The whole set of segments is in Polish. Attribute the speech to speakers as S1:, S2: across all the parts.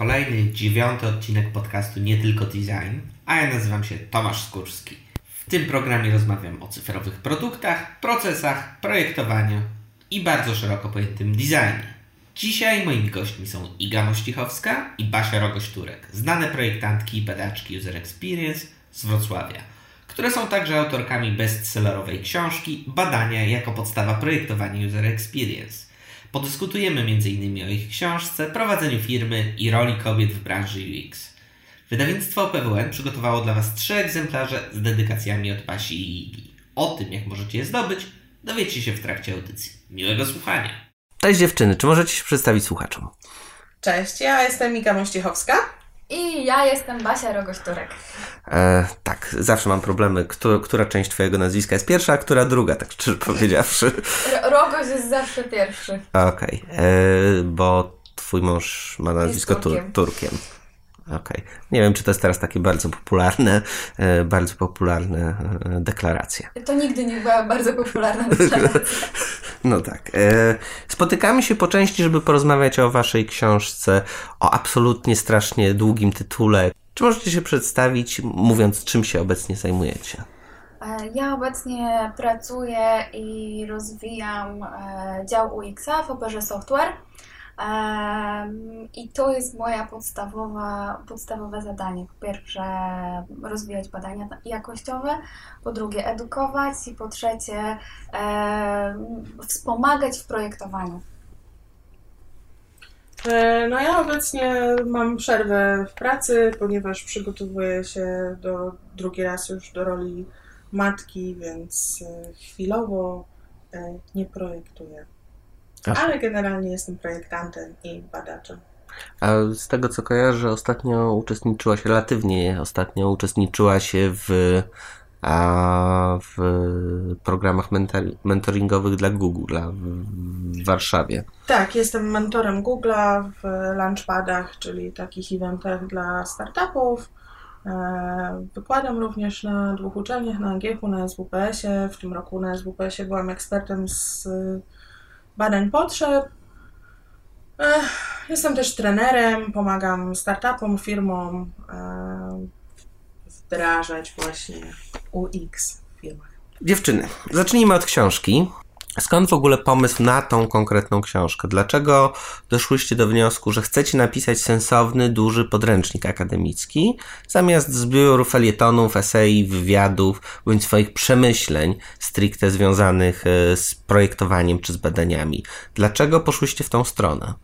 S1: kolejny, dziewiąty odcinek podcastu Nie Tylko Design, a ja nazywam się Tomasz Skórski. W tym programie rozmawiam o cyfrowych produktach, procesach, projektowaniu i bardzo szeroko pojętym designie. Dzisiaj moimi gośćmi są Iga Mościchowska i Basia Rogoś-Turek, znane projektantki i badaczki User Experience z Wrocławia, które są także autorkami bestsellerowej książki Badania jako podstawa projektowania User Experience. Podyskutujemy m.in. o ich książce, prowadzeniu firmy i roli kobiet w branży UX. Wydawnictwo PWN przygotowało dla Was trzy egzemplarze z dedykacjami od Basi i Igi. O tym, jak możecie je zdobyć, dowiecie się w trakcie audycji. Miłego słuchania!
S2: Cześć dziewczyny, czy możecie się przedstawić słuchaczom?
S3: Cześć, ja jestem Mika Mościchowska.
S4: I ja jestem Basia Rogoś-Turek.
S2: E, tak, zawsze mam problemy, która, która część twojego nazwiska jest pierwsza, a która druga, tak szczerze powiedziawszy.
S4: R- Rogoś jest zawsze pierwszy.
S2: Okej, okay. bo twój mąż ma nazwisko
S4: Turkiem.
S2: Tur Turkiem. Okej. Okay. Nie wiem, czy to jest teraz takie bardzo popularne, e, bardzo popularne e, deklaracje.
S4: To nigdy nie była bardzo popularna deklaracja.
S2: No tak. E, spotykamy się po części, żeby porozmawiać o waszej książce, o absolutnie strasznie długim tytule. Czy możecie się przedstawić, mówiąc, czym się obecnie zajmujecie?
S4: Ja obecnie pracuję i rozwijam dział UX-a w Operze Software. I to jest moja podstawowa, podstawowe zadanie. Po pierwsze, rozwijać badania jakościowe, po drugie, edukować i po trzecie, wspomagać w projektowaniu.
S3: E, No ja obecnie mam przerwę w pracy, ponieważ przygotowuję się do drugi raz już do roli matki, więc e, chwilowo e, nie projektuję. Ale generalnie jestem projektantem i badaczem.
S2: A z tego co kojarzę, ostatnio uczestniczyłaś, relatywnie ostatnio uczestniczyłaś w, a, w programach mentor- mentoringowych dla Google'a w, w Warszawie.
S3: Tak, jestem mentorem Google'a w Launchpadach, czyli takich eventach dla startupów. E, Wykładam również na dwóch uczelniach, na AGH-u, na SWPS-ie. W tym roku na SWPS-ie byłam ekspertem z badań potrzeb. Jestem też trenerem, pomagam startupom, firmom e, wdrażać właśnie UX w firmach.
S2: Dziewczyny, zacznijmy od książki. Skąd w ogóle pomysł na tą konkretną książkę? Dlaczego doszłyście do wniosku, że chcecie napisać sensowny, duży podręcznik akademicki, zamiast zbioru felietonów, esei, wywiadów, bądź swoich przemyśleń stricte związanych e, z projektowaniem czy z badaniami? Dlaczego poszłyście w tą stronę?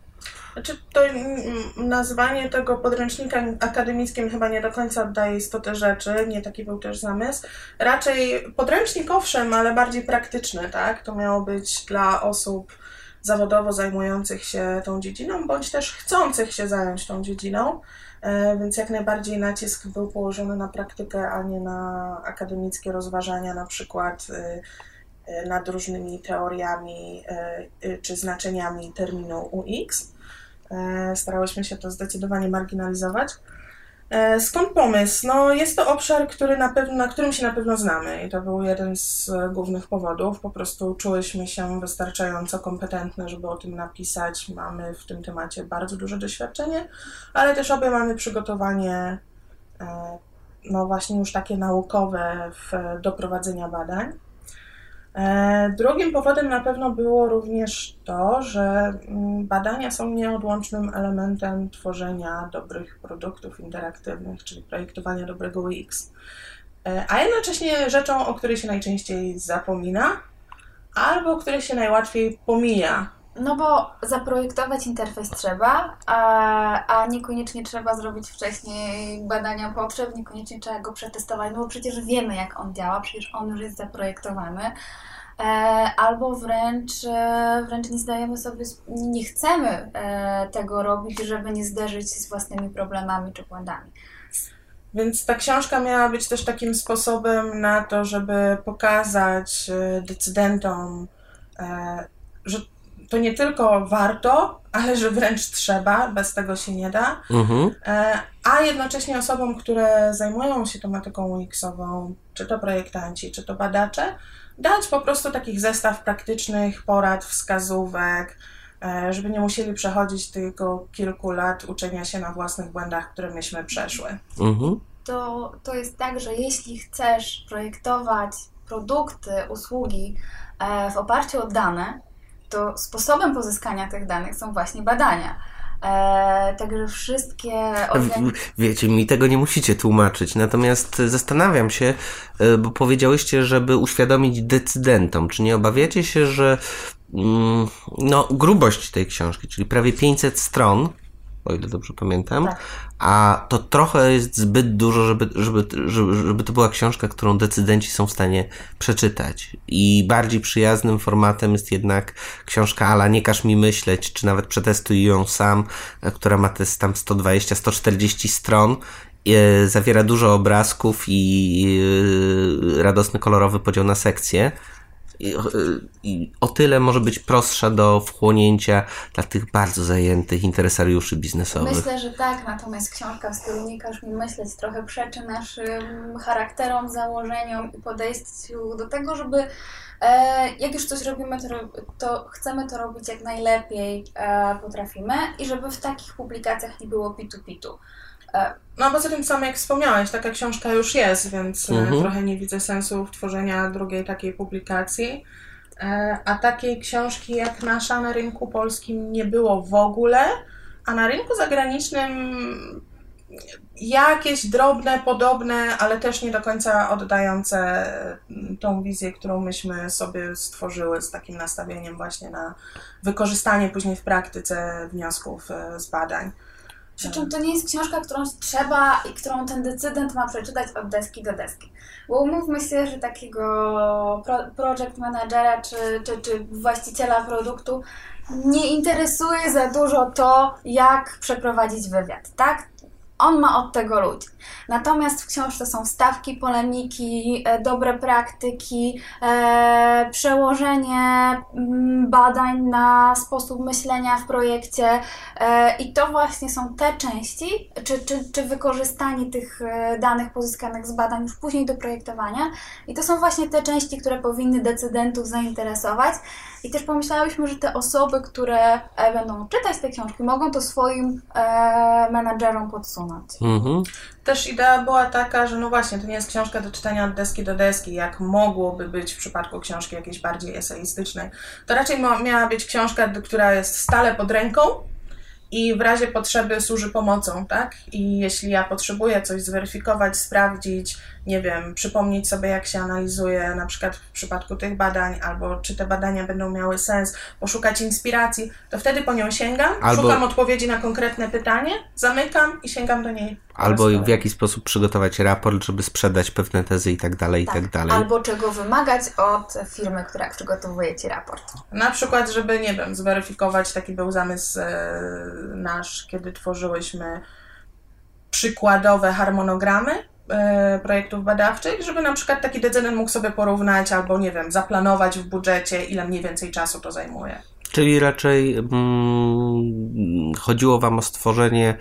S3: Znaczy, to mm, nazwanie tego podręcznika akademickim chyba nie do końca oddaje istotę rzeczy, nie taki był też zamysł. Raczej podręcznik owszem, ale bardziej praktyczny, tak? To miało być dla osób zawodowo zajmujących się tą dziedziną, bądź też chcących się zająć tą dziedziną. E, Więc jak najbardziej nacisk był położony na praktykę, a nie na akademickie rozważania, na przykład y, y, nad różnymi teoriami y, czy znaczeniami terminu UX. E, Starałyśmy się to zdecydowanie marginalizować. E, Skąd pomysł? No, jest to obszar, który na, pewno, na którym się na pewno znamy i to był jeden z e, głównych powodów. Po prostu czułyśmy się wystarczająco kompetentne, żeby o tym napisać. Mamy w tym temacie bardzo duże doświadczenie, ale też obie mamy przygotowanie, no właśnie już takie naukowe w do prowadzenia badań. E, Drugim powodem na pewno było również to, że mm, badania są nieodłącznym elementem tworzenia dobrych produktów interaktywnych, czyli projektowania dobrego UX, E, a jednocześnie rzeczą, o której się najczęściej zapomina, albo której się najłatwiej pomija.
S4: No bo zaprojektować interfejs trzeba, a, a niekoniecznie trzeba zrobić wcześniej badania potrzeb, niekoniecznie trzeba go przetestować, no bo przecież wiemy jak on działa, przecież on już jest zaprojektowany. E, albo wręcz, e, wręcz nie zdajemy sobie, nie chcemy e, tego robić, żeby nie zderzyć się z własnymi problemami czy błędami.
S3: Więc ta książka miała być też takim sposobem na to, żeby pokazać e, decydentom, że to nie tylko warto, ale że wręcz trzeba, bez tego się nie da.
S2: Mhm.
S3: E, A jednocześnie osobom, które zajmują się tematyką UX-ową, czy to projektanci, czy to badacze, dać po prostu takich zestaw praktycznych porad, wskazówek, e, żeby nie musieli przechodzić tylko kilku lat uczenia się na własnych błędach, które myśmy przeszły.
S2: Mhm.
S4: To, to jest tak, że jeśli chcesz projektować produkty, usługi e, w oparciu o dane, to sposobem pozyskania tych danych są właśnie badania. E, także wszystkie organi-
S2: Wiecie, mi tego nie musicie tłumaczyć, natomiast zastanawiam się, e, bo powiedziałyście, żeby uświadomić decydentom, czy nie obawiacie się, że mm, no, grubość tej książki, czyli prawie 500 stron, o ile dobrze pamiętam,
S4: Tak.
S2: a to trochę jest zbyt dużo, żeby, żeby, żeby, żeby to była książka, którą decydenci są w stanie przeczytać. I bardziej przyjaznym formatem jest jednak książka Ala Nie każ mi myśleć, czy nawet przetestuj ją sam, e, która ma tam 120-140 stron. e, Zawiera dużo obrazków i e, radosny, kolorowy podział na sekcje. E, I o tyle może być prostsza do wchłonięcia dla tych bardzo zajętych interesariuszy biznesowych.
S4: Myślę, że tak, natomiast książka w stylu Nie każ mi myśleć trochę przeczy naszym charakterom, założeniom i podejściu do tego, żeby e, jak już coś robimy, to, to chcemy to robić jak najlepiej e, potrafimy i żeby w takich publikacjach nie było pitu-pitu.
S3: No a poza tym, sam jak wspomniałeś, taka książka już jest, więc e,
S2: Mhm.
S3: trochę nie widzę sensu w tworzenia drugiej takiej publikacji. E, A takiej książki jak nasza na rynku polskim nie było w ogóle, a na rynku zagranicznym jakieś drobne, podobne, ale też nie do końca oddające mm, tą wizję, którą myśmy sobie stworzyły z takim nastawieniem właśnie na wykorzystanie później w praktyce wniosków e, z badań.
S4: Przy czym to nie jest książka, którą trzeba i którą ten decydent ma przeczytać od deski do deski. Bo umówmy się, że takiego pro, project managera czy, czy, czy właściciela produktu nie interesuje za dużo to, jak przeprowadzić wywiad, tak? On ma od tego ludzi. Natomiast w książce są wstawki, polemiki, e, dobre praktyki, e, przełożenie mm, badań na sposób myślenia w projekcie, E, I to właśnie są te części, czy, czy, czy wykorzystanie tych danych pozyskanych z badań już później do projektowania. I to są właśnie te części, które powinny decydentów zainteresować. I też pomyślałyśmy, że te osoby, które będą czytać te książki, mogą to swoim menadżerom podsunąć.
S2: Mhm.
S3: Też idea była taka, że no właśnie, to nie jest książka do czytania od deski do deski, jak mogłoby być w przypadku książki jakiejś bardziej eseistycznej. To raczej ma, miała być książka, która jest stale pod ręką i w razie potrzeby służy pomocą, tak? I jeśli ja potrzebuję coś zweryfikować, sprawdzić, nie wiem, przypomnieć sobie, jak się analizuje na przykład w przypadku tych badań, albo czy te badania będą miały sens, poszukać inspiracji, to wtedy po nią sięgam,
S2: Albo-
S3: szukam odpowiedzi na konkretne pytanie, zamykam i sięgam do niej.
S2: Albo w jaki sposób przygotować raport, żeby sprzedać pewne tezy i tak dalej, i tak dalej.
S4: Albo czego wymagać od firmy, która przygotowuje Ci raport.
S3: Na przykład, żeby, nie wiem, zweryfikować, taki był zamysł e, nasz, kiedy tworzyłyśmy przykładowe harmonogramy e, projektów badawczych, żeby na przykład taki decydent mógł sobie porównać albo, nie wiem, zaplanować w budżecie, ile mniej więcej czasu to zajmuje.
S2: Czyli raczej mm, chodziło Wam o stworzenie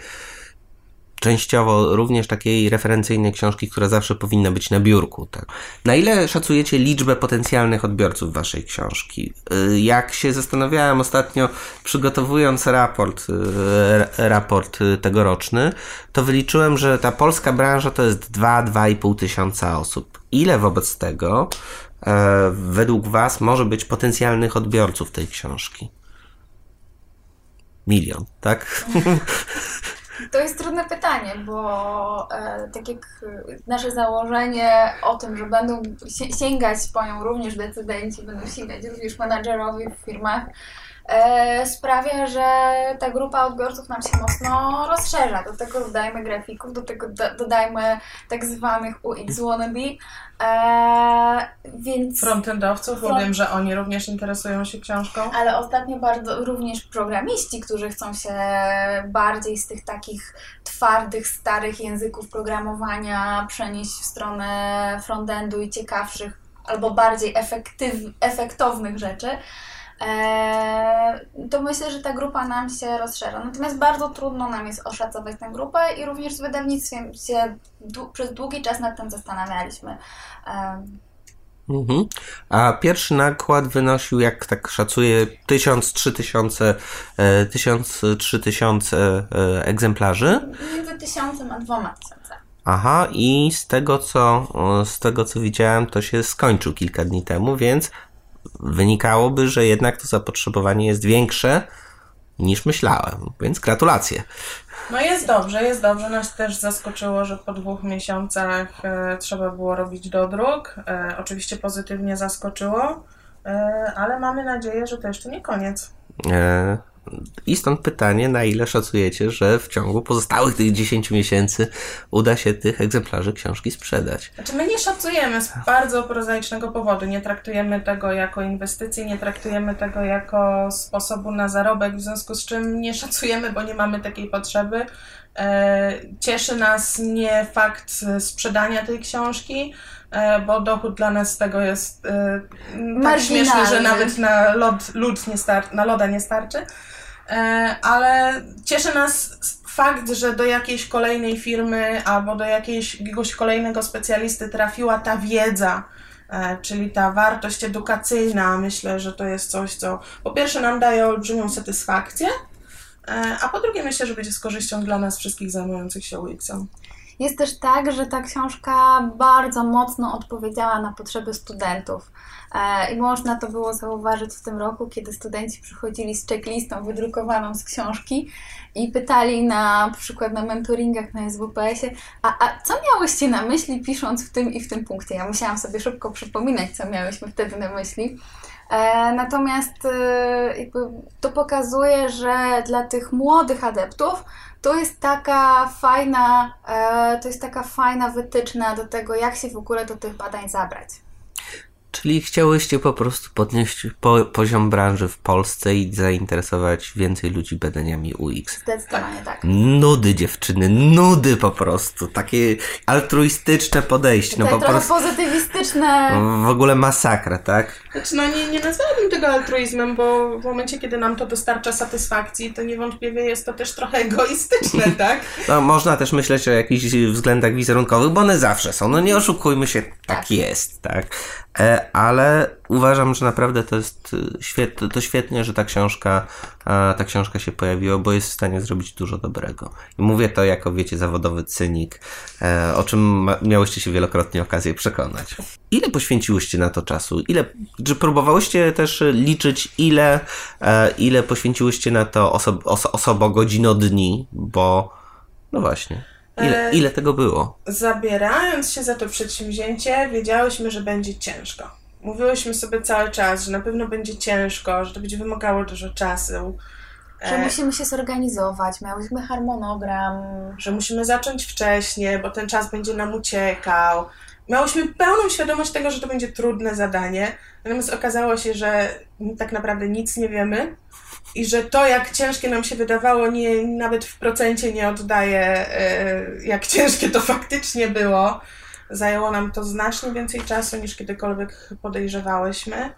S2: częściowo również takiej referencyjnej książki, która zawsze powinna być na biurku. Tak? Na ile szacujecie liczbę potencjalnych odbiorców Waszej książki? Y, Jak się zastanawiałem ostatnio, przygotowując raport, y, raport y, tegoroczny, to wyliczyłem, że ta polska branża to jest 2-2,5 tysiąca osób. Ile wobec tego e, według Was może być potencjalnych odbiorców tej książki? Milion, tak?
S4: To jest trudne pytanie, bo e, tak jak nasze założenie o tym, że będą si- sięgać po nią również decydenci, będą sięgać również menadżerowie w firmach, sprawia, że ta grupa odbiorców nam się mocno rozszerza. Do tego dodajmy grafików, do tego do, dodajmy tak zwanych UX wannabe, e, więc...
S3: Frontendowców, bo wiem, że oni również interesują się książką.
S4: Ale ostatnio bardzo również programiści, którzy chcą się bardziej z tych takich twardych, starych języków programowania przenieść w stronę frontendu i ciekawszych albo bardziej efektyw, efektownych rzeczy, e, to myślę, że ta grupa nam się rozszerza. Natomiast bardzo trudno nam jest oszacować tę grupę i również z wydawnictwem się przez długi czas nad tym zastanawialiśmy. E,
S2: Mhm. A pierwszy nakład wynosił, jak tak szacuję, 1000, 3000, e, 1000, 3000 e, egzemplarzy.
S4: Między tysiącem a dwoma tysiącami.
S2: Aha, i z tego co, z tego co widziałem, to się skończył kilka dni temu, więc wynikałoby, że jednak to zapotrzebowanie jest większe niż myślałem, więc gratulacje.
S3: No jest dobrze, jest dobrze. Nas też zaskoczyło, że po dwóch miesiącach e, trzeba było robić dodruk. E, oczywiście pozytywnie zaskoczyło, e, ale mamy nadzieję, że to jeszcze nie koniec.
S2: I stąd pytanie, na ile szacujecie, że w ciągu pozostałych tych 10 miesięcy uda się tych egzemplarzy książki sprzedać?
S3: Znaczy my nie szacujemy z bardzo prozaicznego powodu. Nie traktujemy tego jako inwestycji, nie traktujemy tego jako sposobu na zarobek, w związku z czym nie szacujemy, bo nie mamy takiej potrzeby. E, Cieszy nas nie fakt sprzedania tej książki, e, bo dochód dla nas z tego jest e, tak śmieszny, że nawet na, lod, lód nie star- na loda nie starczy. E, ale cieszy nas fakt, że do jakiejś kolejnej firmy albo do jakiegoś kolejnego specjalisty trafiła ta wiedza, e, czyli ta wartość edukacyjna. Myślę, że to jest coś, co po pierwsze nam daje olbrzymią satysfakcję, e, a po drugie myślę, że będzie z korzyścią dla nas wszystkich zajmujących się UX-em.
S4: Jest też tak, że ta książka bardzo mocno odpowiedziała na potrzeby studentów. E, I można to było zauważyć w tym roku, kiedy studenci przychodzili z checklistą wydrukowaną z książki i pytali na przykład na mentoringach na SWPS-ie, a, a co miałyście na myśli pisząc w tym i w tym punkcie? Ja musiałam sobie szybko przypominać, co miałyśmy wtedy na myśli. E, natomiast e, to pokazuje, że dla tych młodych adeptów to jest taka fajna, to jest taka fajna wytyczna do tego, jak się w ogóle do tych badań zabrać.
S2: Czyli chciałyście po prostu podnieść po, poziom branży w Polsce i zainteresować więcej ludzi badaniami UX.
S4: Zdecydowanie tak.
S2: Nudy dziewczyny, nudy po prostu. Takie altruistyczne podejście. No
S4: Tutaj
S2: po
S4: trochę
S2: prostu
S4: pozytywistyczne.
S2: w ogóle masakra, tak?
S3: Znaczy, no nie, nie nazwałabym tego altruizmem, bo w momencie, kiedy nam to dostarcza satysfakcji, to niewątpliwie jest to też trochę egoistyczne, tak?
S2: No, można też myśleć o jakichś względach wizerunkowych, bo one zawsze są. No nie oszukujmy się, tak,
S4: Tak.
S2: jest, tak. E, ale uważam, że naprawdę to jest e, świetne, to świetnie, że ta książka, e, ta książka się pojawiła, bo jest w stanie zrobić dużo dobrego. I mówię to jako, wiecie, zawodowy cynik, o czym miałyście się wielokrotnie okazję przekonać. Ile poświęciłyście na to czasu? Ile, czy próbowałyście też liczyć, ile, ile poświęciłyście na to oso, oso, osobo godzinodni, bo no właśnie. Ile,
S3: E,
S2: ile tego było?
S3: Zabierając się za to przedsięwzięcie, wiedziałyśmy, że będzie ciężko. Mówiłyśmy sobie cały czas, że na pewno będzie ciężko, że to będzie wymagało dużo czasu.
S4: Że
S3: e,
S4: musimy się zorganizować, miałyśmy harmonogram.
S3: że musimy zacząć wcześniej, bo ten czas będzie nam uciekał. Miałyśmy pełną świadomość tego, że to będzie trudne zadanie, natomiast okazało się, że tak naprawdę nic nie wiemy i że to, jak ciężkie nam się wydawało, nie, nawet w procencie nie oddaje, e, jak ciężkie to faktycznie było. Zajęło nam to znacznie więcej czasu niż kiedykolwiek podejrzewałyśmy.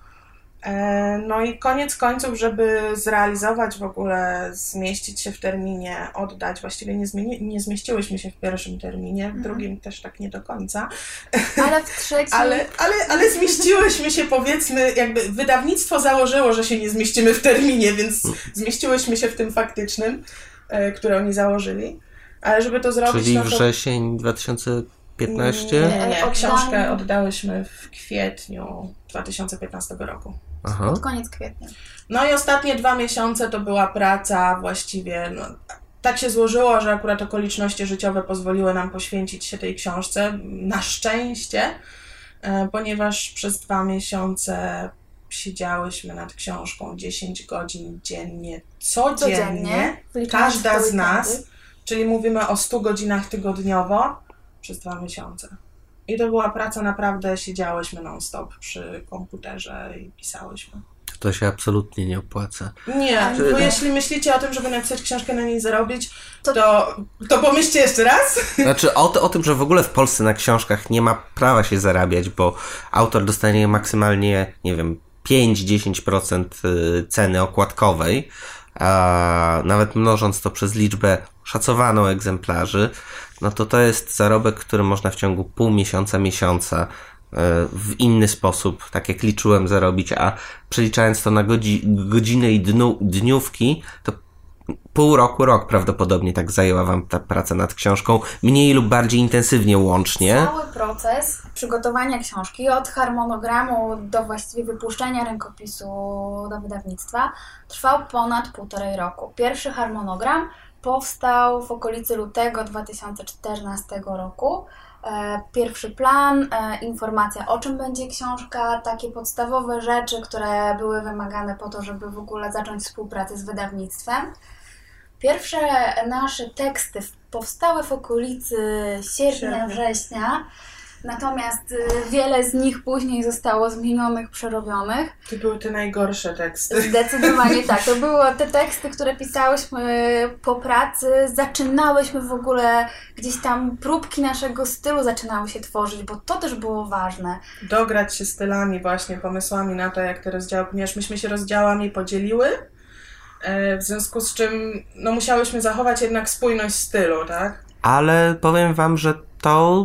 S3: E, No i koniec końców, żeby zrealizować w ogóle, zmieścić się w terminie, oddać, właściwie nie, zmieni- nie zmieściłyśmy się w pierwszym terminie, w drugim też tak nie do końca,
S4: Ale w trzecim.
S3: ale, ale, ale zmieściłyśmy się powiedzmy, jakby wydawnictwo założyło, że się nie zmieścimy w terminie, więc zmieściłyśmy się w tym faktycznym, e, które oni założyli. Ale żeby to zrobić,
S2: Czyli
S3: no to...
S2: wrzesień 2015?
S3: Nie, nie, książkę oddałyśmy w kwietniu 2015 roku.
S2: Aha.
S4: Pod koniec kwietnia.
S3: No i ostatnie dwa miesiące to była praca właściwie. No, tak się złożyło, że akurat okoliczności życiowe pozwoliły nam poświęcić się tej książce. Na szczęście, e, ponieważ przez dwa miesiące siedziałyśmy nad książką 10 godzin dziennie, codziennie.
S4: Codziennie.
S3: Każda z nas, czyli mówimy o 100 godzinach tygodniowo przez dwa miesiące. I to była praca naprawdę, siedziałyśmy non-stop przy komputerze i pisałyśmy.
S2: To się absolutnie nie opłaca.
S3: Nie,
S4: Ale-
S3: bo jeśli myślicie o tym, żeby napisać książkę na niej zarobić,
S4: To-
S3: to, to, pomyślcie jeszcze raz.
S2: Znaczy o, to- o tym, że w ogóle w Polsce na książkach nie ma prawa się zarabiać, bo autor dostanie maksymalnie, nie wiem, 5-10% y, ceny okładkowej, a nawet mnożąc to przez liczbę szacowaną egzemplarzy, no to to jest zarobek, który można w ciągu pół miesiąca, miesiąca w inny sposób, tak jak liczyłem zarobić, a przeliczając to na godzi godziny i dnu, dniówki, to pół roku, rok prawdopodobnie tak zajęła Wam ta praca nad książką, mniej lub bardziej intensywnie łącznie.
S4: Cały proces przygotowania książki od harmonogramu do właściwie wypuszczenia rękopisu do wydawnictwa trwał ponad półtorej roku. Pierwszy harmonogram powstał w okolicy lutego 2014 roku. E, pierwszy plan, e, informacja o czym będzie książka, takie podstawowe rzeczy, które były wymagane po to, żeby w ogóle zacząć współpracę z wydawnictwem. Pierwsze nasze teksty powstały w okolicy sierpnia, września. Natomiast y, wiele z nich później zostało zmienionych, przerobionych.
S3: To były te najgorsze teksty.
S4: Zdecydowanie tak. To były te teksty, które pisałyśmy po pracy. Zaczynałyśmy w ogóle gdzieś tam próbki naszego stylu zaczynały się tworzyć, bo to też było ważne.
S3: Dograć się stylami, właśnie pomysłami na to, jak te rozdziały, ponieważ myśmy się rozdziałami podzieliły. E, w związku z czym no, musiałyśmy zachować jednak spójność stylu, tak?
S2: Ale powiem Wam, że to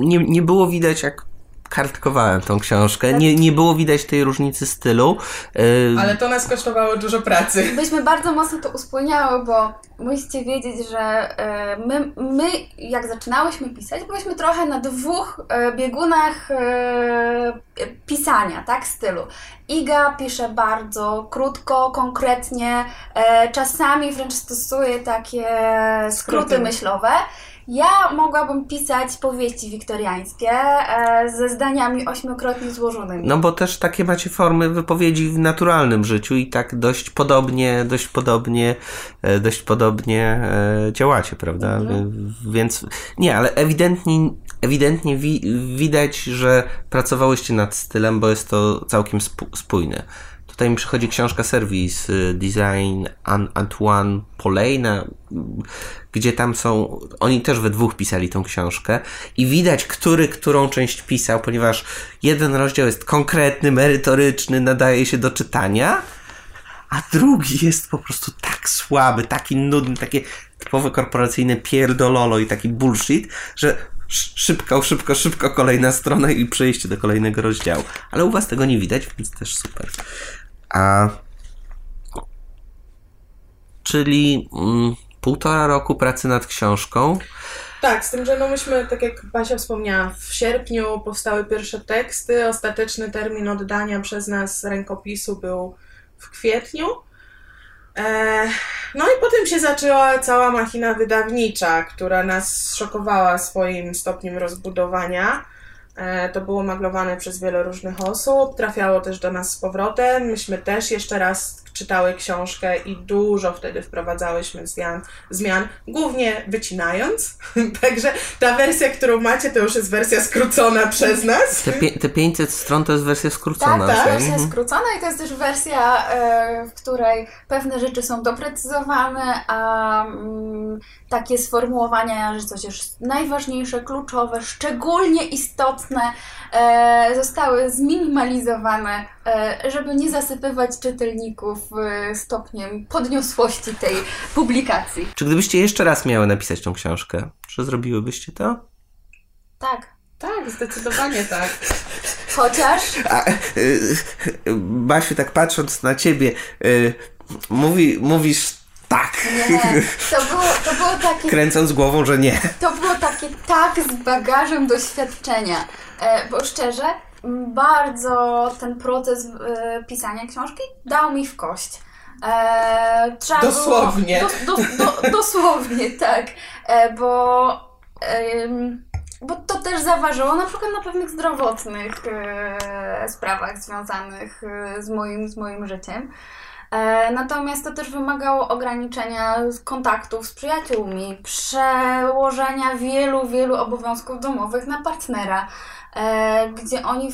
S2: nie, nie było widać, jak kartkowałem tą książkę. Nie, nie było widać tej różnicy stylu.
S3: Y, Ale to nas kosztowało dużo pracy.
S4: Myśmy bardzo mocno to uspójniały, bo musicie wiedzieć, że y, my, my jak zaczynałyśmy pisać, byliśmy trochę na dwóch y, biegunach pisania, tak, stylu. Iga pisze bardzo krótko, konkretnie, czasami wręcz stosuje takie skróty, skróty. myślowe. Ja mogłabym pisać powieści wiktoriańskie e, ze zdaniami ośmiokrotnie złożonymi.
S2: No bo też takie macie formy wypowiedzi w naturalnym życiu i tak dość podobnie, dość podobnie, e, dość podobnie e, działacie, prawda? Mhm. Więc nie, ale ewidentnie, ewidentnie wi widać, że pracowałyście nad stylem, bo jest to całkiem spójne. Tutaj mi przychodzi książka Serwis y, Design Antoine Polejna, gdzie tam są, oni też we dwóch pisali tą książkę i widać, który którą część pisał, ponieważ jeden rozdział jest konkretny, merytoryczny, nadaje się do czytania, a drugi jest po prostu tak słaby, taki nudny, takie typowe korporacyjne pierdololo i taki bullshit, że szybko, szybko, szybko kolejna strona i przejście do kolejnego rozdziału. Ale u was tego nie widać, więc też super. A czyli mm, półtora roku pracy nad książką.
S3: Tak, z tym, że no myśmy, tak jak Basia wspomniała, w sierpniu powstały pierwsze teksty. Ostateczny termin oddania przez nas rękopisu był w kwietniu. E, no i potem się zaczęła cała machina wydawnicza, która nas szokowała swoim stopniem rozbudowania. E, to było maglowane przez wiele różnych osób, trafiało też do nas z powrotem. Myśmy też jeszcze raz czytały książkę i dużo wtedy wprowadzałyśmy zmian, zmian głównie wycinając. Także ta wersja, którą macie, to już jest wersja skrócona przez nas.
S2: Te, te 500 stron to jest wersja skrócona.
S4: Tak, tak. wersja mhm. skrócona i to jest też wersja, e, w której pewne rzeczy są doprecyzowane, a mm, takie sformułowania, że coś jest najważniejsze, kluczowe, szczególnie istotne, e, zostały zminimalizowane, żeby nie zasypywać czytelników e, stopniem podniosłości tej publikacji.
S2: Czy gdybyście jeszcze raz miały napisać tą książkę, czy zrobiłybyście to?
S4: Tak.
S3: Tak, zdecydowanie tak.
S4: Chociaż. A, y,
S2: Basiu, tak patrząc na ciebie, y, mówi, mówisz tak.
S4: Nie, to było, to było takie...
S2: Kręcąc głową, że nie.
S4: To było takie tak z bagażem doświadczenia. E, bo szczerze, bardzo ten proces e, pisania książki dał mi w kość.
S3: E, dosłownie.
S4: Było, do, do, do, dosłownie, tak. E, bo bo to też zaważyło na przykład na pewnych zdrowotnych e, sprawach związanych z moim, z moim życiem. Natomiast to też wymagało ograniczenia kontaktów z przyjaciółmi, przełożenia wielu, wielu obowiązków domowych na partnera, gdzie oni,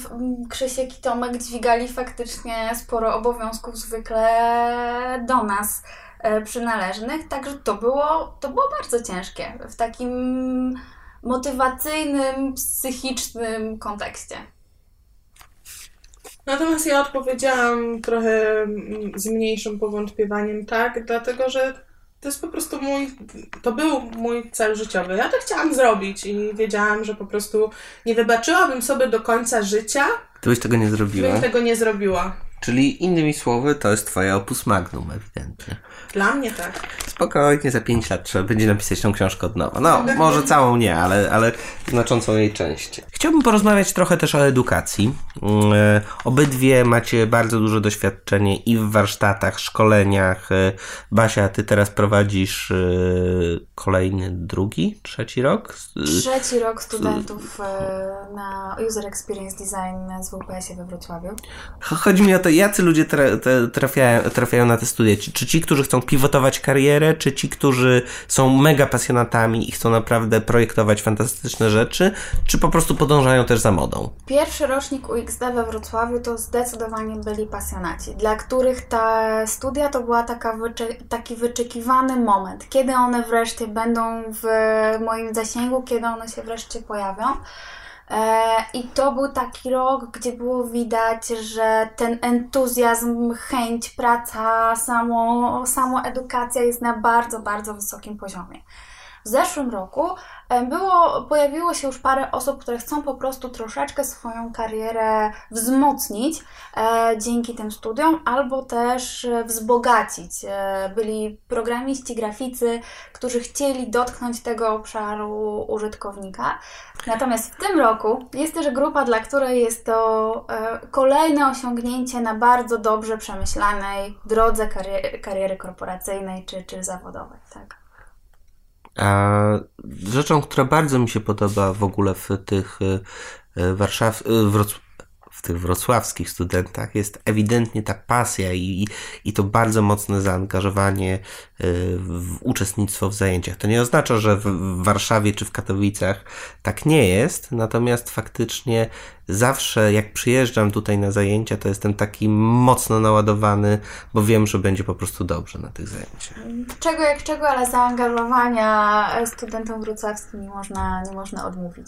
S4: Krzysiek i Tomek, dźwigali faktycznie sporo obowiązków zwykle do nas e, przynależnych, także to było, to było bardzo ciężkie w takim motywacyjnym, psychicznym kontekście.
S3: Natomiast ja odpowiedziałam trochę z mniejszym powątpiewaniem tak, dlatego że to jest po prostu mój, to był mój cel życiowy. Ja to chciałam zrobić i wiedziałam, że po prostu nie wybaczyłabym sobie do końca życia,
S2: Gdybyś tego nie zrobiła.
S3: tego nie zrobiła.
S2: Czyli innymi słowy, to jest twoja opus magnum, ewidentnie.
S3: Dla mnie tak.
S2: Spokojnie, za 5 lat trzeba będzie napisać tą książkę od nowa. No, może całą nie, ale, ale znaczącą jej część. Chciałbym porozmawiać trochę też o edukacji. Mm, e, Obydwie macie bardzo duże doświadczenie i w warsztatach, szkoleniach. E, Basia, ty teraz prowadzisz e, kolejny, drugi, trzeci rok?
S4: Trzeci rok studentów na User Experience Design z WPS-ie we Wrocławiu.
S2: Ch- Chodzi mi o to, jacy ludzie tra- trafiają, trafiają na te studia. Czy, czy ci, którzy chcą pivotować karierę, czy ci, którzy są mega pasjonatami i chcą naprawdę projektować fantastyczne rzeczy, czy po prostu podążają też za modą?
S4: Pierwszy rocznik UXD we Wrocławiu to zdecydowanie byli pasjonaci, dla których te studia to była taka wycze- taki wyczekiwany moment, kiedy one wreszcie będą w moim zasięgu, kiedy one się wreszcie pojawią. E, I to był taki rok, gdzie było widać, że ten entuzjazm, chęć, praca, samo, samo edukacja jest na bardzo, bardzo wysokim poziomie. W zeszłym roku było, pojawiło się już parę osób, które chcą po prostu troszeczkę swoją karierę wzmocnić e, dzięki tym studiom, albo też e, wzbogacić. E, byli programiści, graficy, którzy chcieli dotknąć tego obszaru użytkownika. Natomiast w tym roku jest też grupa, dla której jest to e, kolejne osiągnięcie na bardzo dobrze przemyślanej drodze kariery, kariery korporacyjnej czy, czy zawodowej. Tak.
S2: A rzeczą, która bardzo mi się podoba w ogóle w tych y, w tych wrocławskich studentach jest ewidentnie ta pasja i, i to bardzo mocne zaangażowanie y, w uczestnictwo w zajęciach. To nie oznacza, że w Warszawie czy w Katowicach tak nie jest, natomiast faktycznie zawsze jak przyjeżdżam tutaj na zajęcia, to jestem taki mocno naładowany, bo wiem, że będzie po prostu dobrze na tych zajęciach.
S4: Czego jak czego, ale zaangażowania studentom wrocławskim nie można, nie można odmówić.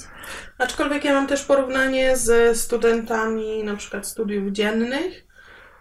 S3: Aczkolwiek ja mam też porównanie z studentami na przykład studiów dziennych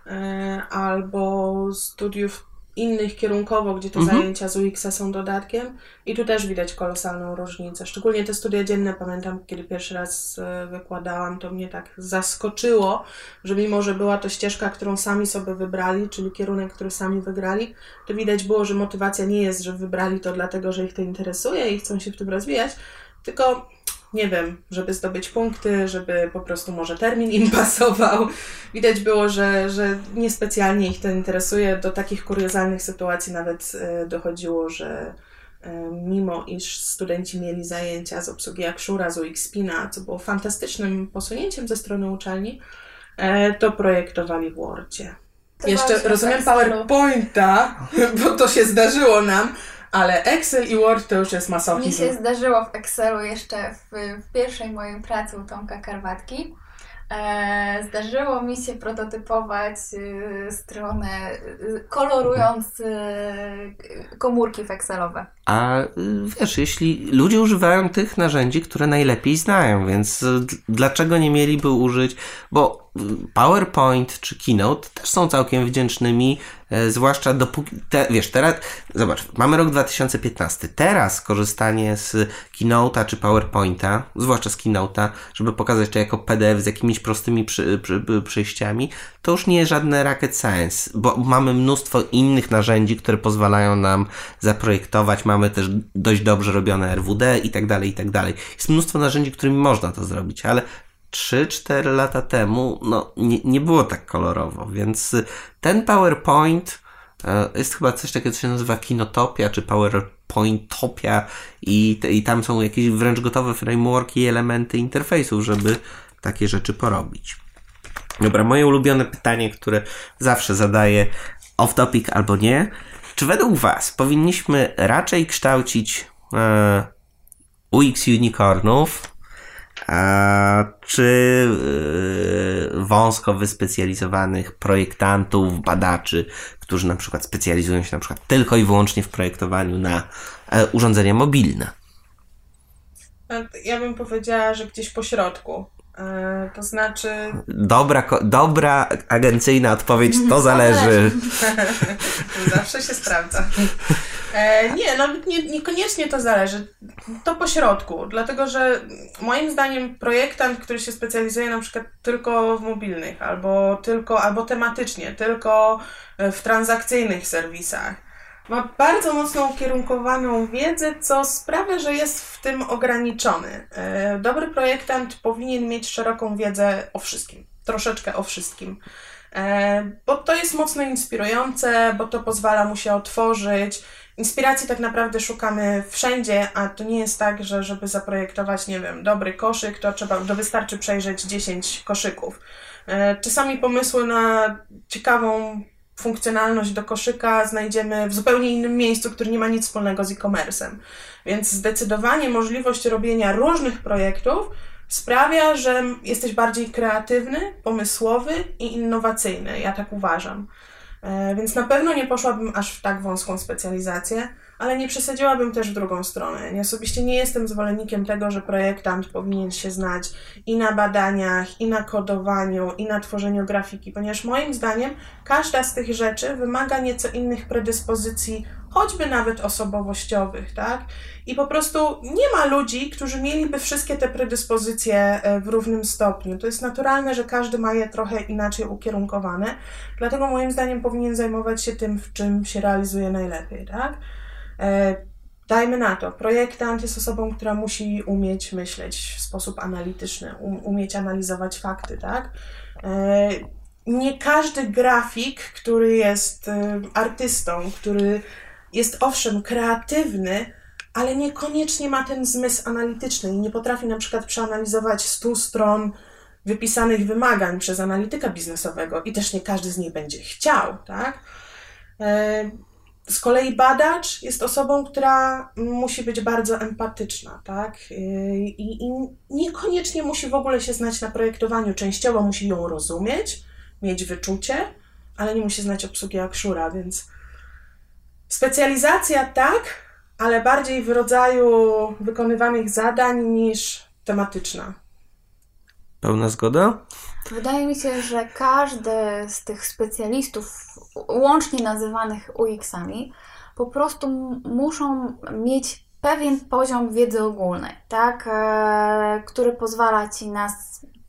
S3: e, albo studiów innych kierunkowo, gdzie te
S2: Mhm.
S3: zajęcia z UX są dodatkiem i tu też widać kolosalną różnicę. Szczególnie te studia dzienne, pamiętam, kiedy pierwszy raz e, wykładałam, to mnie tak zaskoczyło, że mimo, że była to ścieżka, którą sami sobie wybrali, czyli kierunek, który sami wygrali, to widać było, że motywacja nie jest, że wybrali to dlatego, że ich to interesuje i chcą się w tym rozwijać, tylko nie wiem, żeby zdobyć punkty, żeby po prostu może termin im pasował. Widać było, że, że niespecjalnie ich to interesuje. Do takich kuriozalnych sytuacji nawet e, dochodziło, że e, mimo iż studenci mieli zajęcia z obsługi Akshura, z UX-Spina, co było fantastycznym posunięciem ze strony uczelni, e, to projektowali w Wordzie.
S4: To
S3: Jeszcze rozumiem. PowerPointa, bo to się zdarzyło nam, ale Excel i Word to już jest
S4: Mi
S3: masochizm.
S4: się zdarzyło w Excelu jeszcze w, w pierwszej mojej pracy u Tomka Karwatki. E, zdarzyło mi się prototypować y, stronę, y, kolorując y, komórki w Excelowe.
S2: A y, wiesz, jeśli ludzie używają tych narzędzi, które najlepiej znają, więc y, dlaczego nie mieliby użyć, bo y, PowerPoint czy Keynote też są całkiem wdzięcznymi, e, zwłaszcza dopóki, te, wiesz, teraz, zobacz, mamy rok 2015, teraz korzystanie z Keynote'a czy PowerPointa, zwłaszcza z Keynote'a, żeby pokazać to jako PDF z jakimiś prostymi przy, przy, przy, przejściami, to już nie jest żadne rocket science, bo mamy mnóstwo innych narzędzi, które pozwalają nam zaprojektować, mamy też dość dobrze robione RWD i tak dalej, i tak dalej. Jest mnóstwo narzędzi, którymi można to zrobić, ale 3-4 lata temu no, nie, nie było tak kolorowo, więc ten PowerPoint e, jest chyba coś takiego, co się nazywa Kinotopia, czy PowerPointopia i, i tam są jakieś wręcz gotowe frameworki i elementy interfejsów, żeby takie rzeczy porobić. Dobra, moje ulubione pytanie, które zawsze zadaję off topic albo nie. Czy według Was powinniśmy raczej kształcić e, UX unicornów, a, czy e, wąsko wyspecjalizowanych projektantów, badaczy, którzy na przykład specjalizują się na przykład tylko i wyłącznie w projektowaniu na e, urządzenia mobilne?
S3: Ja bym powiedziała, że gdzieś po środku. E, to znaczy.
S2: Dobra, dobra agencyjna odpowiedź, to zależy.
S3: Zawsze się sprawdza. E, nie, nawet nie, niekoniecznie to zależy. To po środku, dlatego że moim zdaniem projektant, który się specjalizuje na przykład tylko w mobilnych, albo tylko, albo tematycznie, tylko w transakcyjnych serwisach, ma bardzo mocno ukierunkowaną wiedzę, co sprawia, że jest w tym ograniczony. E, dobry projektant powinien mieć szeroką wiedzę o wszystkim, troszeczkę o wszystkim. E, bo to jest mocno inspirujące, bo to pozwala mu się otworzyć. Inspiracji tak naprawdę szukamy wszędzie, a to nie jest tak, że żeby zaprojektować, nie wiem, dobry koszyk, to trzeba, to wystarczy przejrzeć 10 koszyków. E, czasami pomysły na ciekawą funkcjonalność do koszyka znajdziemy w zupełnie innym miejscu, który nie ma nic wspólnego z e-commerce'em. Więc zdecydowanie możliwość robienia różnych projektów sprawia, że jesteś bardziej kreatywny, pomysłowy i innowacyjny. Ja tak uważam. E, więc na pewno nie poszłabym aż w tak wąską specjalizację ale nie przesadziłabym też w drugą stronę. Ja osobiście nie jestem zwolennikiem tego, że projektant powinien się znać i na badaniach, i na kodowaniu, i na tworzeniu grafiki, ponieważ moim zdaniem każda z tych rzeczy wymaga nieco innych predyspozycji, choćby nawet osobowościowych, tak? I po prostu nie ma ludzi, którzy mieliby wszystkie te predyspozycje e, w równym stopniu. To jest naturalne, że każdy ma je trochę inaczej ukierunkowane, dlatego moim zdaniem powinien zajmować się tym, w czym się realizuje najlepiej, tak? E, dajmy na to, projektant jest osobą, która musi umieć myśleć w sposób analityczny, um, umieć analizować fakty, tak? E, nie każdy grafik, który jest e, artystą, który jest owszem kreatywny, ale niekoniecznie ma ten zmysł analityczny i nie potrafi na przykład przeanalizować 100 stron wypisanych wymagań przez analityka biznesowego i też nie każdy z nich będzie chciał, tak? Z kolei badacz jest osobą, która musi być bardzo empatyczna, tak? I, I, niekoniecznie musi w ogóle się znać na projektowaniu. Częściowo musi ją rozumieć, mieć wyczucie, ale nie musi znać obsługi Akshura, więc specjalizacja tak, ale bardziej w rodzaju wykonywanych zadań niż tematyczna.
S2: Pełna zgoda?
S4: Wydaje mi się, że każdy z tych specjalistów, łącznie nazywanych UX-ami, po prostu muszą mieć pewien poziom wiedzy ogólnej, tak, e, który pozwala ci na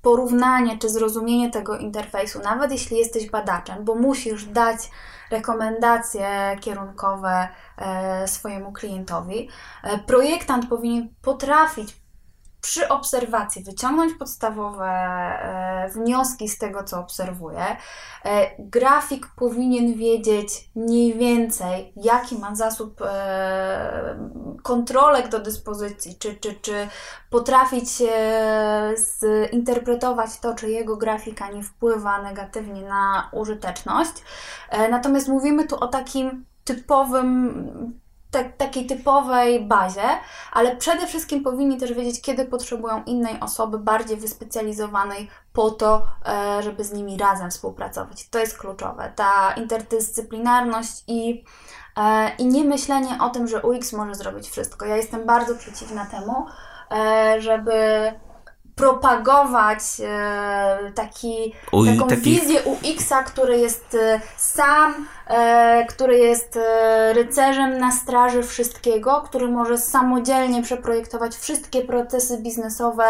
S4: porównanie czy zrozumienie tego interfejsu, nawet jeśli jesteś badaczem, bo musisz dać rekomendacje kierunkowe e, swojemu klientowi. E, projektant powinien potrafić przy obserwacji wyciągnąć podstawowe e, wnioski z tego, co obserwuje. E, grafik powinien wiedzieć mniej więcej, jaki ma zasób e, kontrolek do dyspozycji, czy, czy, czy potrafić zinterpretować to, czy jego grafika nie wpływa negatywnie na użyteczność. Natomiast mówimy tu o takim typowym tak, takiej typowej bazie, ale przede wszystkim powinni też wiedzieć, kiedy potrzebują innej osoby, bardziej wyspecjalizowanej po to, e, żeby z nimi razem współpracować. To jest kluczowe. Ta interdyscyplinarność i, e, i nie myślenie o tym, że UX może zrobić wszystko. Ja jestem bardzo przeciwna temu, e, żeby propagować e, taki, Uj, taką taki... wizję UX-a, który jest e, sam, e, który jest e, rycerzem na straży wszystkiego, który może samodzielnie przeprojektować wszystkie procesy biznesowe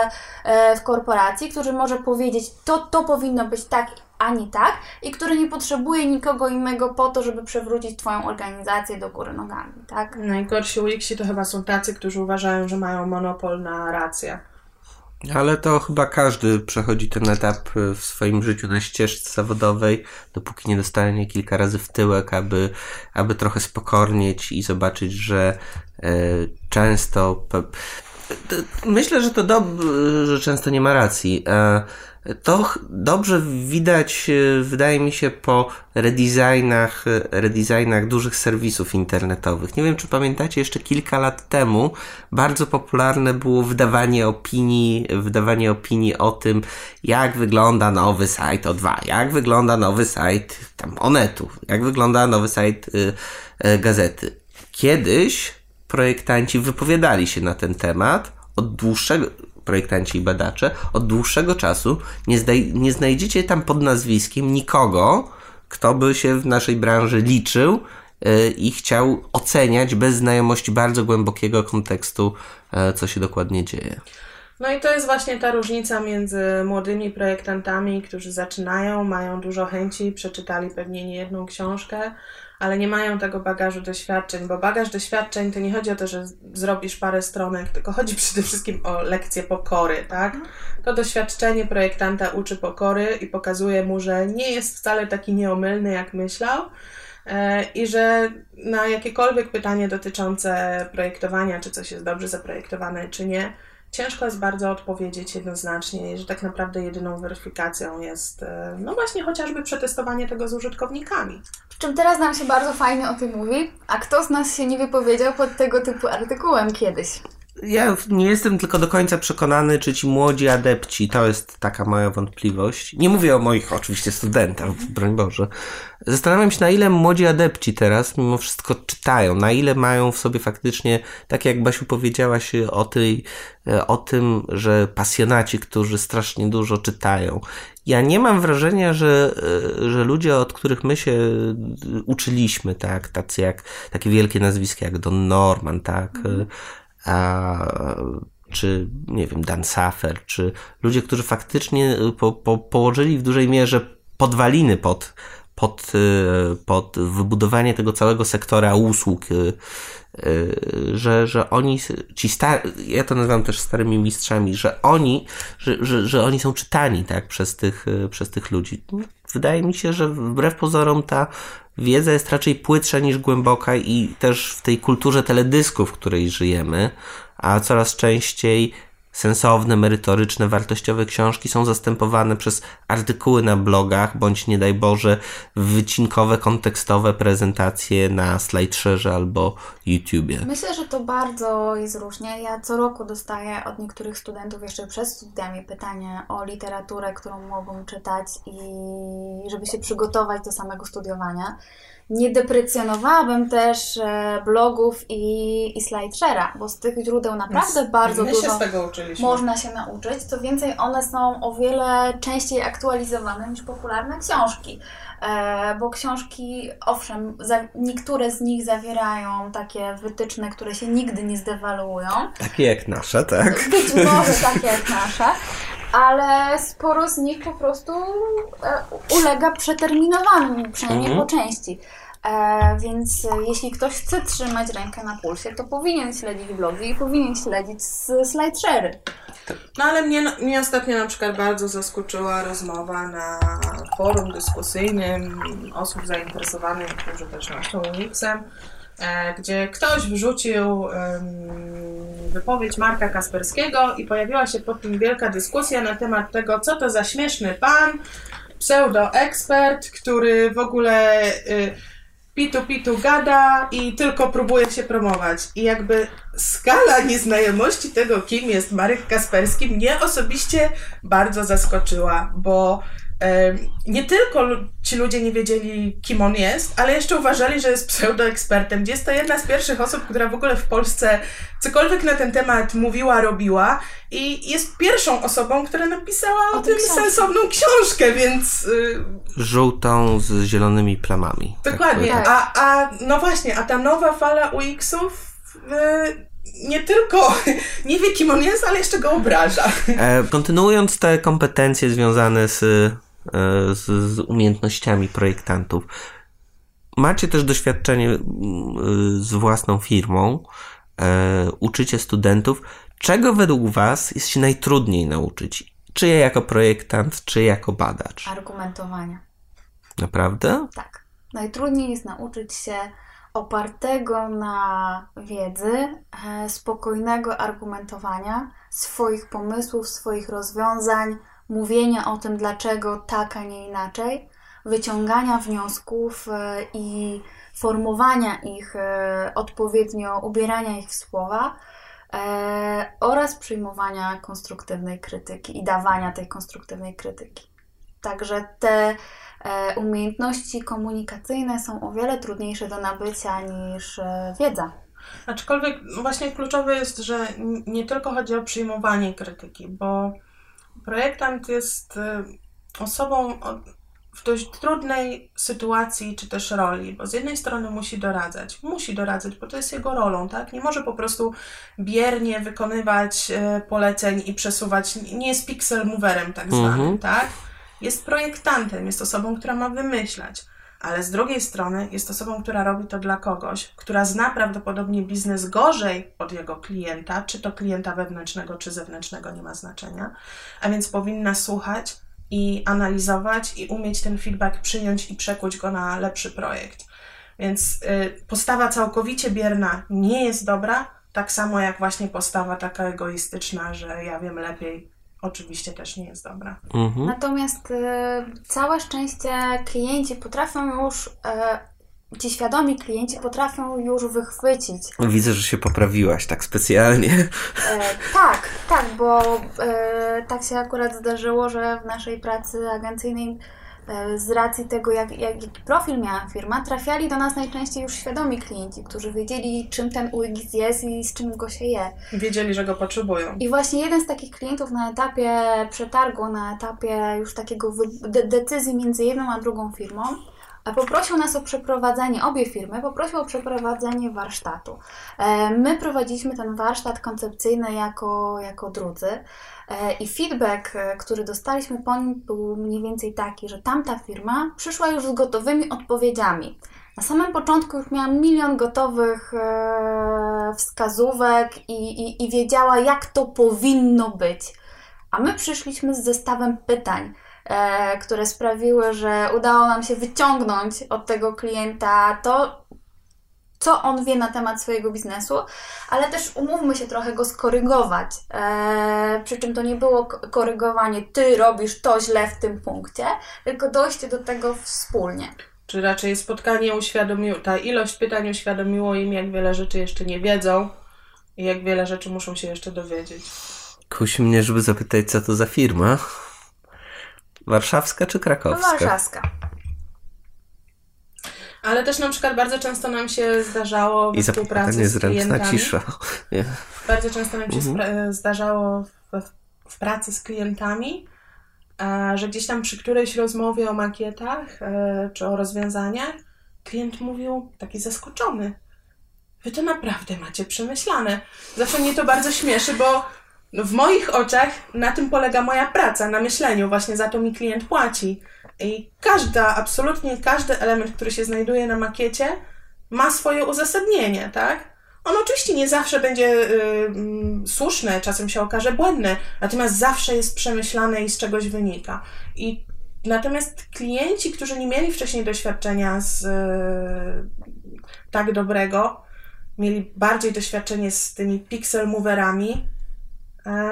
S4: e, w korporacji, który może powiedzieć, to, to powinno być tak, a nie tak, i który nie potrzebuje nikogo innego po to, żeby przewrócić Twoją organizację do góry nogami, tak?
S3: Najgorsi UX-i to chyba są tacy, którzy uważają, że mają monopol na rację.
S2: Ale to chyba każdy przechodzi ten etap e, w swoim życiu na ścieżce zawodowej, dopóki nie dostanie kilka razy w tyłek, aby, aby trochę spokornieć i zobaczyć, że e, często. Myślę, że to dobrze, że często nie ma racji. E, to dobrze widać, e, wydaje mi się, po redesignach, e, redesignach dużych serwisów internetowych. Nie wiem, czy pamiętacie, jeszcze kilka lat temu bardzo popularne było wydawanie opinii, wydawanie opinii o tym, jak wygląda nowy site O2, jak wygląda nowy site tam Onetu, jak wygląda nowy site y, y, gazety. Kiedyś projektanci wypowiadali się na ten temat od dłuższego, projektanci i badacze, od dłuższego czasu nie, zdaj, nie znajdziecie tam pod nazwiskiem nikogo, kto by się w naszej branży liczył y, i chciał oceniać bez znajomości bardzo głębokiego kontekstu, y, co się dokładnie dzieje.
S3: No i to jest właśnie ta różnica między młodymi projektantami, którzy zaczynają, mają dużo chęci, przeczytali pewnie nie jedną książkę, ale nie mają tego bagażu doświadczeń, bo bagaż doświadczeń to nie chodzi o to, że zrobisz parę stronek, tylko chodzi przede wszystkim o lekcję pokory, tak? To doświadczenie projektanta uczy pokory i pokazuje mu, że nie jest wcale taki nieomylny, jak myślał. E, I że na jakiekolwiek pytanie dotyczące projektowania, czy coś jest dobrze zaprojektowane, czy nie, ciężko jest bardzo odpowiedzieć jednoznacznie, że tak naprawdę jedyną weryfikacją jest, e, no właśnie, chociażby przetestowanie tego z użytkownikami.
S4: Przy czym teraz nam się bardzo fajnie o tym mówi, a kto z nas się nie wypowiedział pod tego typu artykułem kiedyś?
S2: Ja nie jestem tylko do końca przekonany, czy ci młodzi adepci, to jest taka moja wątpliwość. Nie mówię o moich oczywiście studentach, broń Boże. Zastanawiam się, na ile młodzi adepci teraz mimo wszystko czytają, na ile mają w sobie faktycznie, tak jak Basiu powiedziałaś o, tej, o tym, że pasjonaci, którzy strasznie dużo czytają. Ja nie mam wrażenia, że, że ludzie, od których my się uczyliśmy, tak, tacy jak, takie wielkie nazwiska jak Don Norman, tak, a, czy nie wiem, Dan Safer, czy ludzie, którzy faktycznie po, po, położyli w dużej mierze podwaliny pod, pod, y, pod wybudowanie tego całego sektora usług, y, y, że, że oni, ci star, ja to nazywam też starymi mistrzami, że oni, że, że, że oni są czytani, tak, przez tych, przez tych ludzi. Wydaje mi się, że wbrew pozorom ta wiedza jest raczej płytsza niż głęboka i też w tej kulturze teledysku, w której żyjemy, a coraz częściej sensowne, merytoryczne, wartościowe książki są zastępowane przez artykuły na blogach, bądź nie daj Boże, wycinkowe, kontekstowe prezentacje na SlideShare albo YouTubie.
S4: Myślę, że to bardzo jest różnie. Ja co roku dostaję od niektórych studentów jeszcze przed studiami pytanie o literaturę, którą mogą czytać i żeby się przygotować do samego studiowania. Nie deprecjonowałabym też e, blogów i, i bo z tych źródeł naprawdę bardzo
S3: my
S4: dużo
S3: się z tego uczyliśmy.
S4: można się nauczyć. Co więcej, one są o wiele częściej aktualizowane niż popularne książki. E, bo książki, owszem, niektóre z nich zawierają takie wytyczne, które się nigdy nie zdewaluują.
S2: Takie jak nasze, tak?
S4: Być może takie jak nasze, ale sporo z nich po prostu e, ulega przeterminowaniu, przynajmniej
S2: Mhm.
S4: po części. E, więc e, jeśli ktoś chce trzymać rękę na pulsie, to powinien śledzić blogi i powinien śledzić s- SlideShare'y.
S3: No ale mnie, mnie ostatnio na przykład bardzo zaskoczyła rozmowa na forum dyskusyjnym osób zainteresowanych naszą UX-em, e, gdzie ktoś wrzucił wypowiedź Marka Kasperskiego i pojawiła się po tym wielka dyskusja na temat tego, co to za śmieszny pan, pseudo-ekspert, który w ogóle y, pitu pitu gada i tylko próbuje się promować. I jakby skala nieznajomości tego, kim jest Marek Kasperski, mnie osobiście bardzo zaskoczyła, bo nie tylko ci ludzie nie wiedzieli, kim on jest, ale jeszcze uważali, że jest pseudoekspertem. Jest to jedna z pierwszych osób, która w ogóle w Polsce cokolwiek na ten temat mówiła, robiła i jest pierwszą osobą, która napisała o,
S4: O
S3: tym
S4: książce.
S3: sensowną książkę, więc y,
S2: Żółtą z zielonymi plamami.
S3: Dokładnie.
S2: Tak,
S3: A, a no właśnie, a ta nowa fala UX-ów y, nie tylko nie wie, kim on jest, ale jeszcze go obraża.
S2: E, kontynuując te kompetencje związane z, z, z umiejętnościami projektantów, macie też doświadczenie mm, z własną firmą, e, uczycie studentów. Czego według Was jest się najtrudniej nauczyć? Czy ja jako projektant, czy jako badacz?
S4: Argumentowania.
S2: Naprawdę?
S4: Tak. Najtrudniej jest nauczyć się opartego na wiedzy, e, spokojnego argumentowania swoich pomysłów, swoich rozwiązań, mówienia o tym, dlaczego tak, a nie inaczej, wyciągania wniosków e, i formowania ich e, odpowiednio, ubierania ich w słowa e, oraz przyjmowania konstruktywnej krytyki i dawania tej konstruktywnej krytyki. Także te umiejętności komunikacyjne są o wiele trudniejsze do nabycia niż wiedza.
S3: Aczkolwiek właśnie kluczowe jest, że nie tylko chodzi o przyjmowanie krytyki, bo projektant jest y, osobą w dość trudnej sytuacji czy też roli, bo z jednej strony musi doradzać, musi doradzać, bo to jest jego rolą, tak? Nie może po prostu biernie wykonywać y, poleceń i przesuwać, nie jest pixel moverem tak zwanym, mhm. tak? Jest projektantem, jest osobą, która ma wymyślać ale z drugiej strony jest osobą, która robi to dla kogoś, która zna prawdopodobnie biznes gorzej od jego klienta, czy to klienta wewnętrznego, czy zewnętrznego, nie ma znaczenia, a więc powinna słuchać i analizować i umieć ten feedback przyjąć i przekuć go na lepszy projekt. Więc y, postawa całkowicie bierna nie jest dobra, tak samo jak właśnie postawa taka egoistyczna, że ja wiem lepiej, oczywiście też nie jest dobra.
S4: Mhm. Natomiast y, całe szczęście klienci potrafią już, y, ci świadomi klienci potrafią już wychwycić.
S2: Widzę, że się poprawiłaś tak specjalnie.
S4: E, tak, tak, bo e, tak się akurat zdarzyło, że w naszej pracy agencyjnej z racji tego, jak, jak, jaki profil miała firma, trafiali do nas najczęściej już świadomi klienci, którzy wiedzieli, czym ten UX jest i z czym go się je.
S3: Wiedzieli, że go potrzebują.
S4: I właśnie jeden z takich klientów na etapie przetargu, na etapie już takiego de decyzji między jedną a drugą firmą, poprosił nas o przeprowadzenie, obie firmy poprosił o przeprowadzenie warsztatu. E, my prowadziliśmy ten warsztat koncepcyjny jako, jako drudzy. E, I feedback, e, który dostaliśmy po nim, był mniej więcej taki, że tamta firma przyszła już z gotowymi odpowiedziami. Na samym początku już miała milion gotowych wskazówek i, i, i wiedziała, jak to powinno być. A my przyszliśmy z zestawem pytań, które sprawiły, że udało nam się wyciągnąć od tego klienta to, co on wie na temat swojego biznesu, ale też umówmy się trochę go skorygować. Eee, przy czym to nie było korygowanie, ty robisz to źle w tym punkcie, tylko dojście do tego wspólnie.
S3: Czy raczej spotkanie uświadomiło, ta ilość pytań uświadomiło im, jak wiele rzeczy jeszcze nie wiedzą i jak wiele rzeczy muszą się jeszcze dowiedzieć.
S2: Kusi mnie, żeby zapytać, co to za firma? Warszawska czy krakowska?
S4: Warszawska.
S3: Ale też na przykład bardzo często nam się zdarzało w współpracy z klientami. cisza. Nie. Bardzo często nam się mhm. zdarzało w, w, pracy z klientami, że gdzieś tam przy którejś rozmowie o makietach e, czy o rozwiązaniach klient mówił taki zaskoczony. Wy to naprawdę macie przemyślane. Zawsze mnie to bardzo śmieszy, bo w moich oczach na tym polega moja praca, na myśleniu. Właśnie za to mi klient płaci. I każda, absolutnie każdy element, który się znajduje na makiecie, ma swoje uzasadnienie, tak? On oczywiście nie zawsze będzie y, słuszny, czasem się okaże błędny, natomiast zawsze jest przemyślane i z czegoś wynika. I natomiast klienci, którzy nie mieli wcześniej doświadczenia z y, tak dobrego, mieli bardziej doświadczenie z tymi pixel moverami,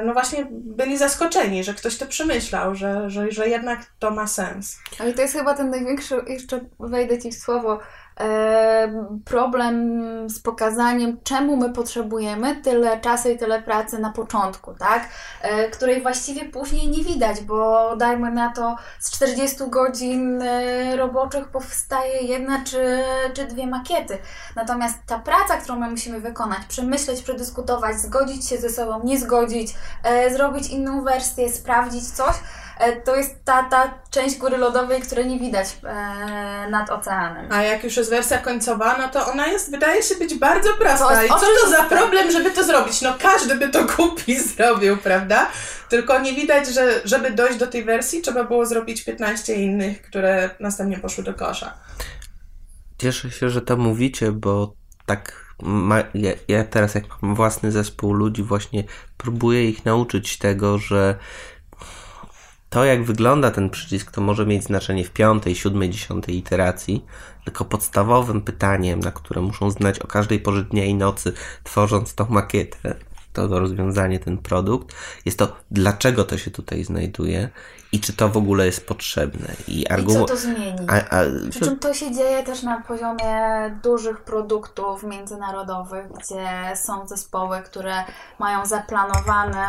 S3: no właśnie byli zaskoczeni, że ktoś to przemyślał, że, że, że jednak to ma sens.
S4: Ale to jest chyba ten największy, jeszcze wejdę Ci w słowo, problem z pokazaniem, czemu my potrzebujemy tyle czasu i tyle pracy na początku, tak? E, której właściwie później nie widać, bo dajmy na to z 40 godzin e, roboczych powstaje jedna czy, czy dwie makiety. Natomiast ta praca, którą my musimy wykonać, przemyśleć, przedyskutować, zgodzić się ze sobą, nie zgodzić, e, zrobić inną wersję, sprawdzić coś, to jest ta, ta część góry lodowej, której nie widać e, nad oceanem.
S3: A jak już jest wersja końcowa, no to ona jest, wydaje się być bardzo prosta. I co to za problem, żeby to zrobić? No każdy by to kupi zrobił, prawda? Tylko nie widać, że żeby dojść do tej wersji, trzeba było zrobić 15 innych, które następnie poszły do kosza.
S2: Cieszę się, że to mówicie, bo tak ma, ja, ja teraz jak mam własny zespół ludzi, właśnie próbuję ich nauczyć tego, że to, jak wygląda ten przycisk, to może mieć znaczenie w piątej, siódmej, dziesiątej iteracji, tylko podstawowym pytaniem, na które muszą znać o każdej porze dnia i nocy, tworząc tą makietę, to rozwiązanie, ten produkt, jest to, dlaczego to się tutaj znajduje i czy to w ogóle jest potrzebne.
S4: I. I co to zmieni? A, a... Przy czym to się dzieje też na poziomie dużych produktów międzynarodowych, gdzie są zespoły, które mają zaplanowane,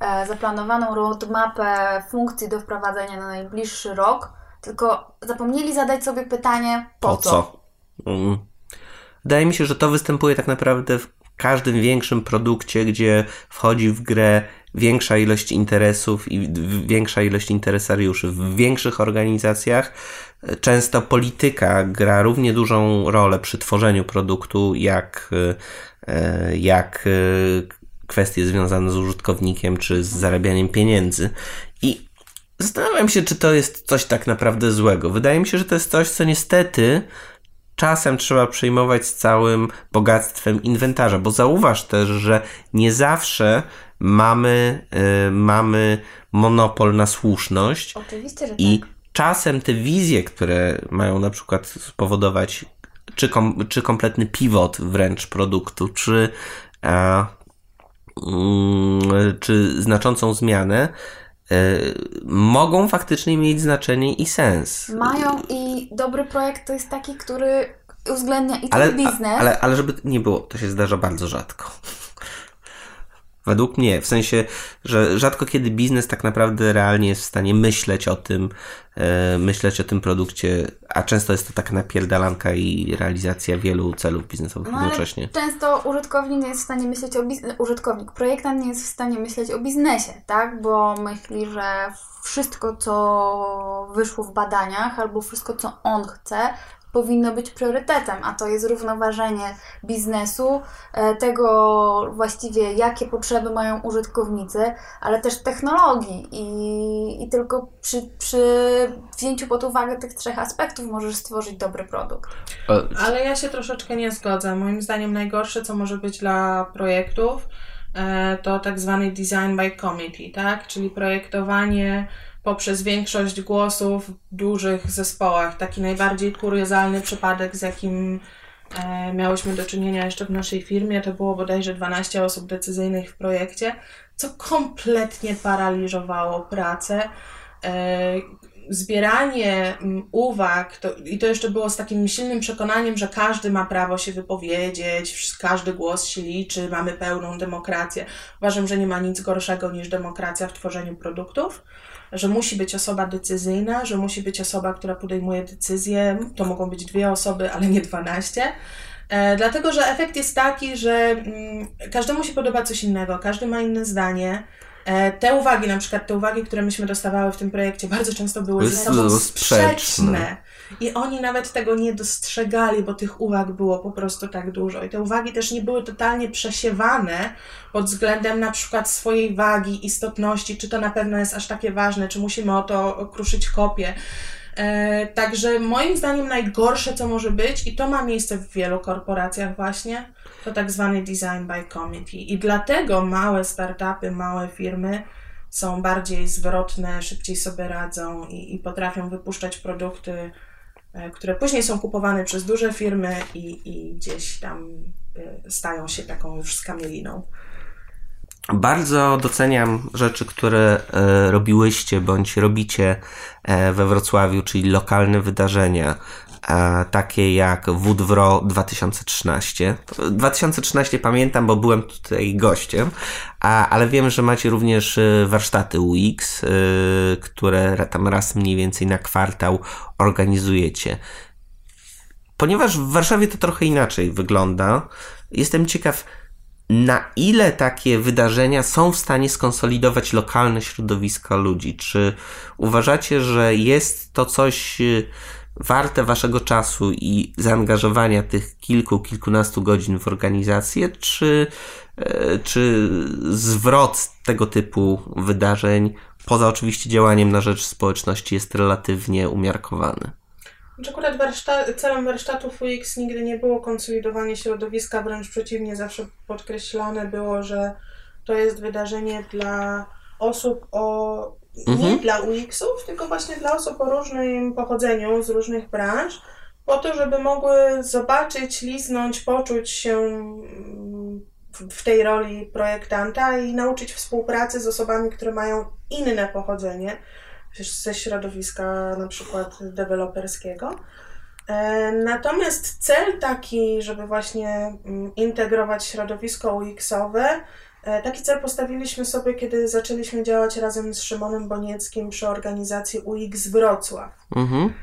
S4: e, zaplanowaną roadmapę funkcji do wprowadzenia na najbliższy rok, tylko zapomnieli zadać sobie pytanie po, po co? co? Mm.
S2: Wydaje mi się, że to występuje tak naprawdę w każdym większym produkcie, gdzie wchodzi w grę większa ilość interesów i większa ilość interesariuszy. W większych organizacjach często polityka gra równie dużą rolę przy tworzeniu produktu, jak, e, jak e, kwestie związane z użytkownikiem czy z zarabianiem pieniędzy. I zastanawiam się, czy to jest coś tak naprawdę złego. Wydaje mi się, że to jest coś, co niestety czasem trzeba przyjmować z całym bogactwem inwentarza, bo zauważ też, że nie zawsze mamy, y, mamy monopol na słuszność.
S4: Oczywiście, że
S2: I
S4: tak.
S2: czasem te wizje, które mają na przykład spowodować czy, kom, czy kompletny pivot wręcz produktu, czy, a, mm, czy znaczącą zmianę, y, mogą faktycznie mieć znaczenie i sens.
S4: Mają i dobry projekt to jest taki, który uwzględnia i ten
S2: Ale,
S4: biznes.
S2: ale, ale żeby nie było, to się zdarza bardzo rzadko. Według mnie, w sensie, że rzadko kiedy biznes tak naprawdę realnie jest w stanie myśleć o tym, e, myśleć o tym produkcie, a często jest to taka napierdalanka i realizacja wielu celów biznesowych
S4: No,
S2: jednocześnie.
S4: Często użytkownik nie jest w stanie myśleć o biznesie, użytkownik, projektant nie jest w stanie myśleć o biznesie, tak? Bo myśli, że wszystko, co wyszło w badaniach, albo wszystko, co on chce, powinno być priorytetem, a to jest równoważenie biznesu, e, tego właściwie, jakie potrzeby mają użytkownicy, ale też technologii i, i tylko przy, przy wzięciu pod uwagę tych trzech aspektów możesz stworzyć dobry produkt.
S3: Ale ja się troszeczkę nie zgodzę. Moim zdaniem najgorsze, co może być dla projektów, e, to tak zwany design by committee, tak? Czyli projektowanie poprzez większość głosów w dużych zespołach. Taki najbardziej kuriozalny przypadek, z jakim e, miałyśmy do czynienia jeszcze w naszej firmie, to było bodajże 12 osób decyzyjnych w projekcie, co kompletnie paraliżowało pracę. E, zbieranie mm, uwag, to, i to jeszcze było z takim silnym przekonaniem, że każdy ma prawo się wypowiedzieć, każdy głos się liczy, mamy pełną demokrację. Uważam, że nie ma nic gorszego niż demokracja w tworzeniu produktów, że musi być osoba decyzyjna, że musi być osoba, która podejmuje decyzje. To mogą być dwie osoby, ale nie dwanaście. E, dlatego, że efekt jest taki, że mm, każdemu się podoba coś innego, każdy ma inne zdanie. E, te uwagi, na przykład te uwagi, które myśmy dostawały w tym projekcie, bardzo często były ze sobą sprzeczne. I oni nawet tego nie dostrzegali, bo tych uwag było po prostu tak dużo. I te uwagi też nie były totalnie przesiewane pod względem na przykład swojej wagi, istotności, czy to na pewno jest aż takie ważne, czy musimy o to kruszyć kopię. E, także moim zdaniem najgorsze, co może być, i to ma miejsce w wielu korporacjach właśnie, to tak zwany design by committee. I dlatego małe startupy, małe firmy są bardziej zwrotne, szybciej sobie radzą i, i potrafią wypuszczać produkty, e, które później są kupowane przez duże firmy i, i gdzieś tam e, stają się taką już skamieliną.
S2: Bardzo doceniam rzeczy, które e, robiłyście bądź robicie we Wrocławiu, czyli lokalne wydarzenia, takie jak WDWRO 2013. 2013 pamiętam, bo byłem tutaj gościem, a, ale wiem, że macie również e, warsztaty UX, e, które tam raz mniej więcej na kwartał organizujecie. Ponieważ w Warszawie to trochę inaczej wygląda, jestem ciekaw, na ile takie wydarzenia są w stanie skonsolidować lokalne środowiska ludzi? Czy uważacie, że jest to coś warte waszego czasu i zaangażowania tych kilku, kilkunastu godzin w organizację, czy, e, czy zwrot tego typu wydarzeń, poza oczywiście działaniem na rzecz społeczności, jest relatywnie umiarkowany?
S3: Znaczy Akurat warszta- celem warsztatów UX nigdy nie było konsolidowanie środowiska, wręcz przeciwnie, zawsze podkreślane było, że to jest wydarzenie dla osób o. nie
S2: Mhm.
S3: dla UX-ów, tylko właśnie dla osób o różnym pochodzeniu, z różnych branż, po to, żeby mogły zobaczyć, liznąć, poczuć się mm, w- tej roli projektanta i nauczyć współpracy z osobami, które mają inne pochodzenie ze środowiska na przykład deweloperskiego. E, Natomiast cel taki, żeby właśnie mm, integrować środowisko UX-owe, taki cel postawiliśmy sobie, kiedy zaczęliśmy działać razem z Szymonem Bonieckim przy organizacji UX Wrocław.
S2: Mhm.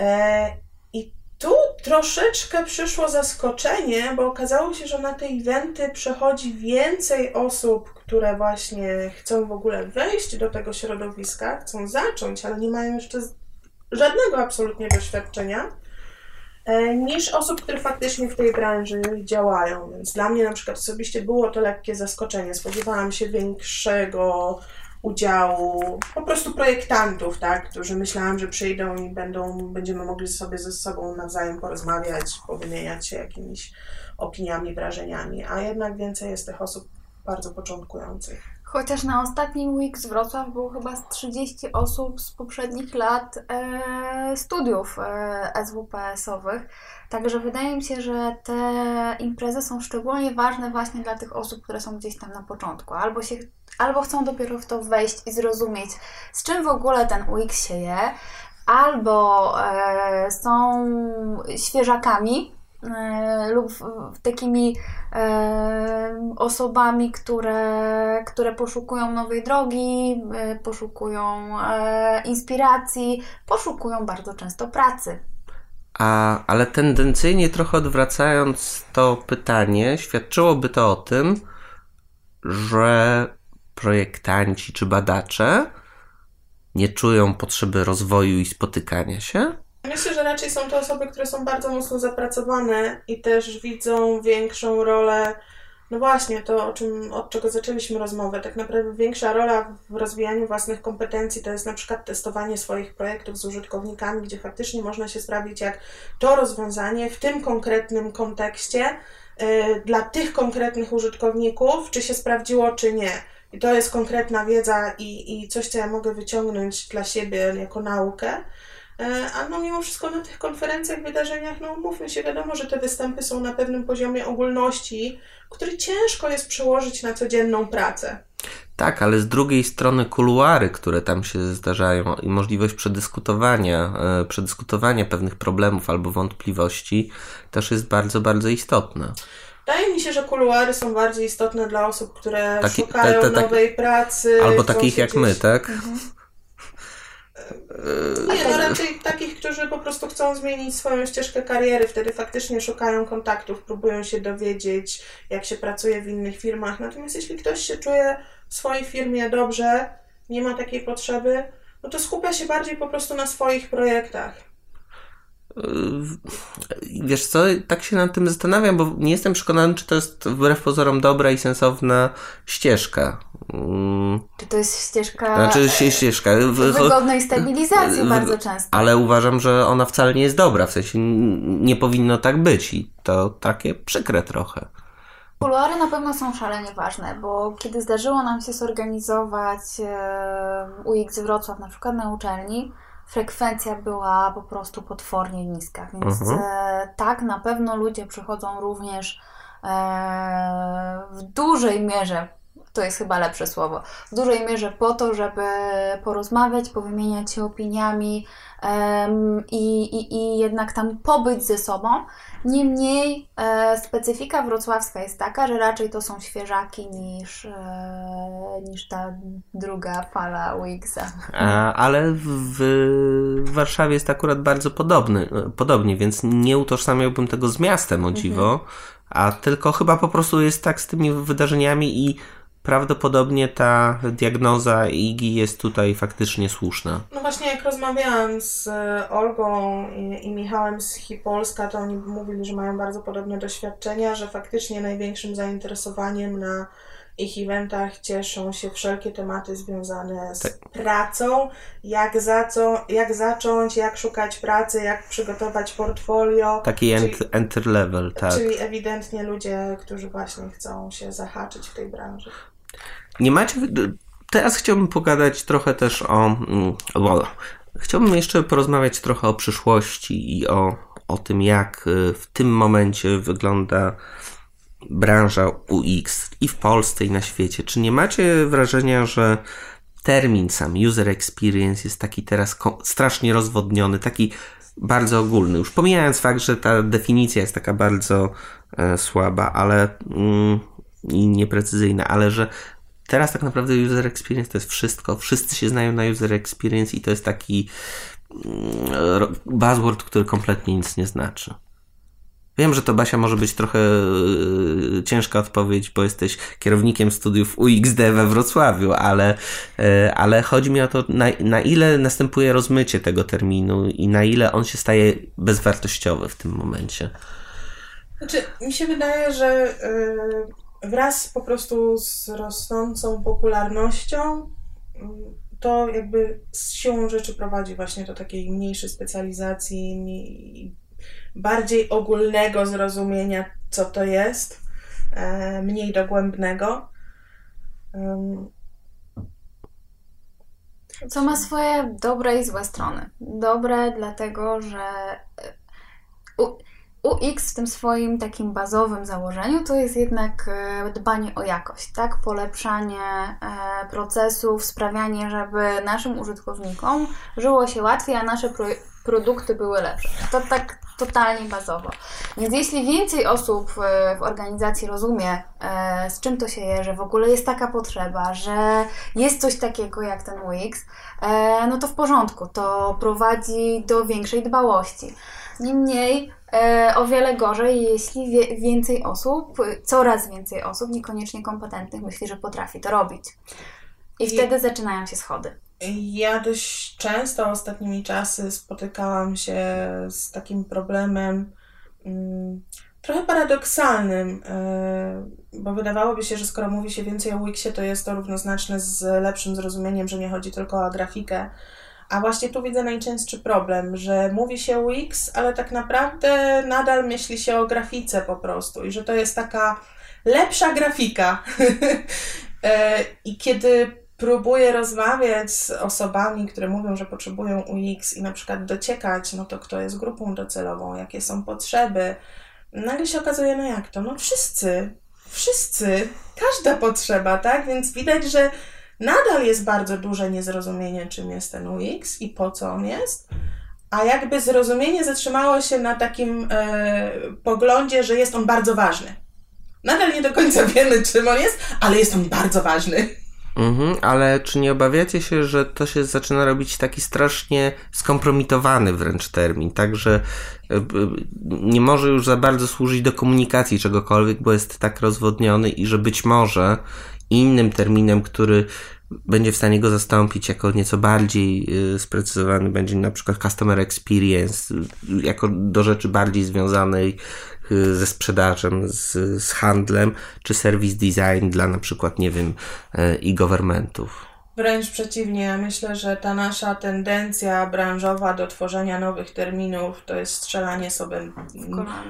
S3: E, I tu troszeczkę przyszło zaskoczenie, bo okazało się, że na te eventy przychodzi więcej osób, które właśnie chcą w ogóle wejść do tego środowiska, chcą zacząć, ale nie mają jeszcze żadnego absolutnie doświadczenia, e, niż osób, które faktycznie w tej branży działają. Więc dla mnie na przykład osobiście było to lekkie zaskoczenie. Spodziewałam się większego udziału po prostu projektantów, tak, którzy myślałam, że przyjdą i będą, będziemy mogli sobie ze sobą nawzajem porozmawiać, powymieniać się jakimiś opiniami, wrażeniami, a jednak więcej jest tych osób bardzo początkujących.
S4: Chociaż na ostatnim Week z Wrocław było chyba z 30 osób z poprzednich lat e, studiów e, SWPS-owych. Także wydaje mi się, że te imprezy są szczególnie ważne właśnie dla tych osób, które są gdzieś tam na początku. Albo, się, albo chcą dopiero w to wejść i zrozumieć, z czym w ogóle ten UX się je, albo e, są świeżakami, lub takimi e, osobami, które, które poszukują nowej drogi, e, poszukują inspiracji, poszukują bardzo często pracy.
S2: A, ale tendencyjnie trochę odwracając to pytanie, świadczyłoby to o tym, że projektanci czy badacze nie czują potrzeby rozwoju i spotykania się,
S3: Myślę, że raczej są to osoby, które są bardzo mocno zapracowane i też widzą większą rolę, no właśnie, to o czym, od czego zaczęliśmy rozmowę. Tak naprawdę większa rola w rozwijaniu własnych kompetencji to jest na przykład testowanie swoich projektów z użytkownikami, gdzie faktycznie można się sprawdzić, jak to rozwiązanie w tym konkretnym kontekście yy, dla tych konkretnych użytkowników, czy się sprawdziło, czy nie. I to jest konkretna wiedza i, i coś, co ja mogę wyciągnąć dla siebie jako naukę. E, a no mimo wszystko na tych konferencjach, wydarzeniach, no mówmy się, wiadomo, że te występy są na pewnym poziomie ogólności, który ciężko jest przełożyć na codzienną pracę.
S2: Tak, ale z drugiej strony kuluary, które tam się zdarzają i możliwość przedyskutowania, e, przedyskutowania pewnych problemów albo wątpliwości też jest bardzo, bardzo istotna.
S3: Wydaje mi się, że kuluary są bardziej istotne dla osób, które Taki, szukają te, te, nowej pracy.
S2: Albo takich jak gdzieś... my, tak? Mhm.
S3: Nie, no raczej takich, którzy po prostu chcą zmienić swoją ścieżkę kariery, wtedy faktycznie szukają kontaktów, próbują się dowiedzieć, jak się pracuje w innych firmach. Natomiast jeśli ktoś się czuje w swojej firmie dobrze, nie ma takiej potrzeby, no to skupia się bardziej po prostu na swoich projektach.
S2: Yy, wiesz co, tak się nad tym zastanawiam, bo nie jestem przekonany, czy to jest wbrew pozorom dobra i sensowna ścieżka.
S4: Mm. Czy to jest ścieżka.
S2: Znaczy, ścieżka.
S4: Wygodnej stabilizacji bardzo często.
S2: Ale uważam, że ona wcale nie jest dobra, w sensie nie powinno tak być i to takie przykre trochę.
S4: Kuluary na pewno są szalenie ważne, bo kiedy zdarzyło nam się zorganizować UX Wrocław na przykład na uczelni, frekwencja była po prostu potwornie niska. Więc mhm. E, tak, na pewno ludzie przychodzą również e, w dużej mierze, to jest chyba lepsze słowo, w dużej mierze po to, żeby porozmawiać, powymieniać się opiniami, i, i, i jednak tam pobyć ze sobą. Niemniej e, specyfika wrocławska jest taka, że raczej to są świeżaki niż, e, niż ta druga fala Wixa.
S2: Ale w, w, Warszawie jest akurat bardzo podobny, podobnie, więc nie utożsamiałbym tego z miastem, o dziwo, mhm. a tylko chyba po prostu jest tak z tymi wydarzeniami i prawdopodobnie ta diagnoza IGI jest tutaj faktycznie słuszna.
S3: No właśnie, jak rozmawiałam z e, Olgą i, i Michałem z Hipolska, to oni mówili, że mają bardzo podobne doświadczenia, że faktycznie największym zainteresowaniem na ich eventach cieszą się wszelkie tematy związane z tak. pracą, jak, zaco, jak zacząć, jak szukać pracy, jak przygotować portfolio.
S2: Taki czyli, enter level, tak.
S3: Czyli ewidentnie ludzie, którzy właśnie chcą się zahaczyć w tej branży.
S2: Nie macie. Teraz chciałbym pogadać trochę też o. Mm, chciałbym jeszcze porozmawiać trochę o przyszłości i o, o tym, jak y, w tym momencie wygląda branża UX i w Polsce, i na świecie. Czy nie macie wrażenia, że termin sam user experience jest taki teraz strasznie rozwodniony, taki bardzo ogólny. Już pomijając fakt, że ta definicja jest taka bardzo e, słaba, ale mm, i nieprecyzyjna, ale że teraz tak naprawdę user experience to jest wszystko. Wszyscy się znają na user experience i to jest taki mm, buzzword, który kompletnie nic nie znaczy. Wiem, że to Basia może być trochę yy, ciężka odpowiedź, bo jesteś kierownikiem studiów UXD we Wrocławiu, ale, yy, ale chodzi mi o to, na, na ile następuje rozmycie tego terminu i na ile on się staje bezwartościowy w tym momencie.
S3: Znaczy, mi się wydaje, że yy, wraz po prostu z rosnącą popularnością to jakby z siłą rzeczy prowadzi właśnie do takiej mniejszej specjalizacji, bardziej ogólnego zrozumienia, co to jest, e, mniej dogłębnego.
S4: Co ma swoje dobre i złe strony. Dobre, dlatego że UX w tym swoim takim bazowym założeniu to jest jednak e, dbanie o jakość, tak? Polepszanie e, procesów, sprawianie, żeby naszym użytkownikom żyło się łatwiej, a nasze pro produkty były lepsze. To tak totalnie bazowo. Więc jeśli więcej osób e, w organizacji rozumie, z czym to się je, że w ogóle jest taka potrzeba, że jest coś takiego jak ten UX, no to w porządku, to prowadzi do większej dbałości. Niemniej o wiele gorzej, jeśli więcej osób, coraz więcej osób, niekoniecznie kompetentnych, myśli, że potrafi to robić. I, I wtedy zaczynają się schody.
S3: Ja dość często ostatnimi czasy spotykałam się z takim problemem mm, trochę paradoksalnym, e, bo wydawałoby się, że skoro mówi się więcej o Wixie, to jest to równoznaczne z lepszym zrozumieniem, że nie chodzi tylko o grafikę, a właśnie tu widzę najczęstszy problem, że mówi się Wix, ale tak naprawdę nadal myśli się o grafice po prostu i że to jest taka lepsza grafika. E, I kiedy próbuję rozmawiać z osobami, które mówią, że potrzebują UX i na przykład dociekać, no to kto jest grupą docelową, jakie są potrzeby, nagle się okazuje, no jak to? No wszyscy, wszyscy, każda potrzeba, tak? Więc widać, że nadal jest bardzo duże niezrozumienie, czym jest ten UX i po co on jest, a jakby zrozumienie zatrzymało się na takim e, poglądzie, że jest on bardzo ważny. Nadal nie do końca wiemy, czym on jest, ale jest on bardzo ważny.
S2: Mhm, ale czy nie obawiacie się, że to się zaczyna robić taki strasznie skompromitowany wręcz termin, tak, że e, nie może już za bardzo służyć do komunikacji czegokolwiek, bo jest tak rozwodniony i że być może innym terminem, który będzie w stanie go zastąpić jako nieco bardziej y, sprecyzowany, będzie na przykład customer experience, y, jako do rzeczy bardziej związanej y, ze sprzedażem, z, z handlem, czy service design dla na przykład, nie wiem, e-governmentów.
S3: Wręcz przeciwnie, ja myślę, że ta nasza tendencja branżowa do tworzenia nowych terminów to jest strzelanie sobie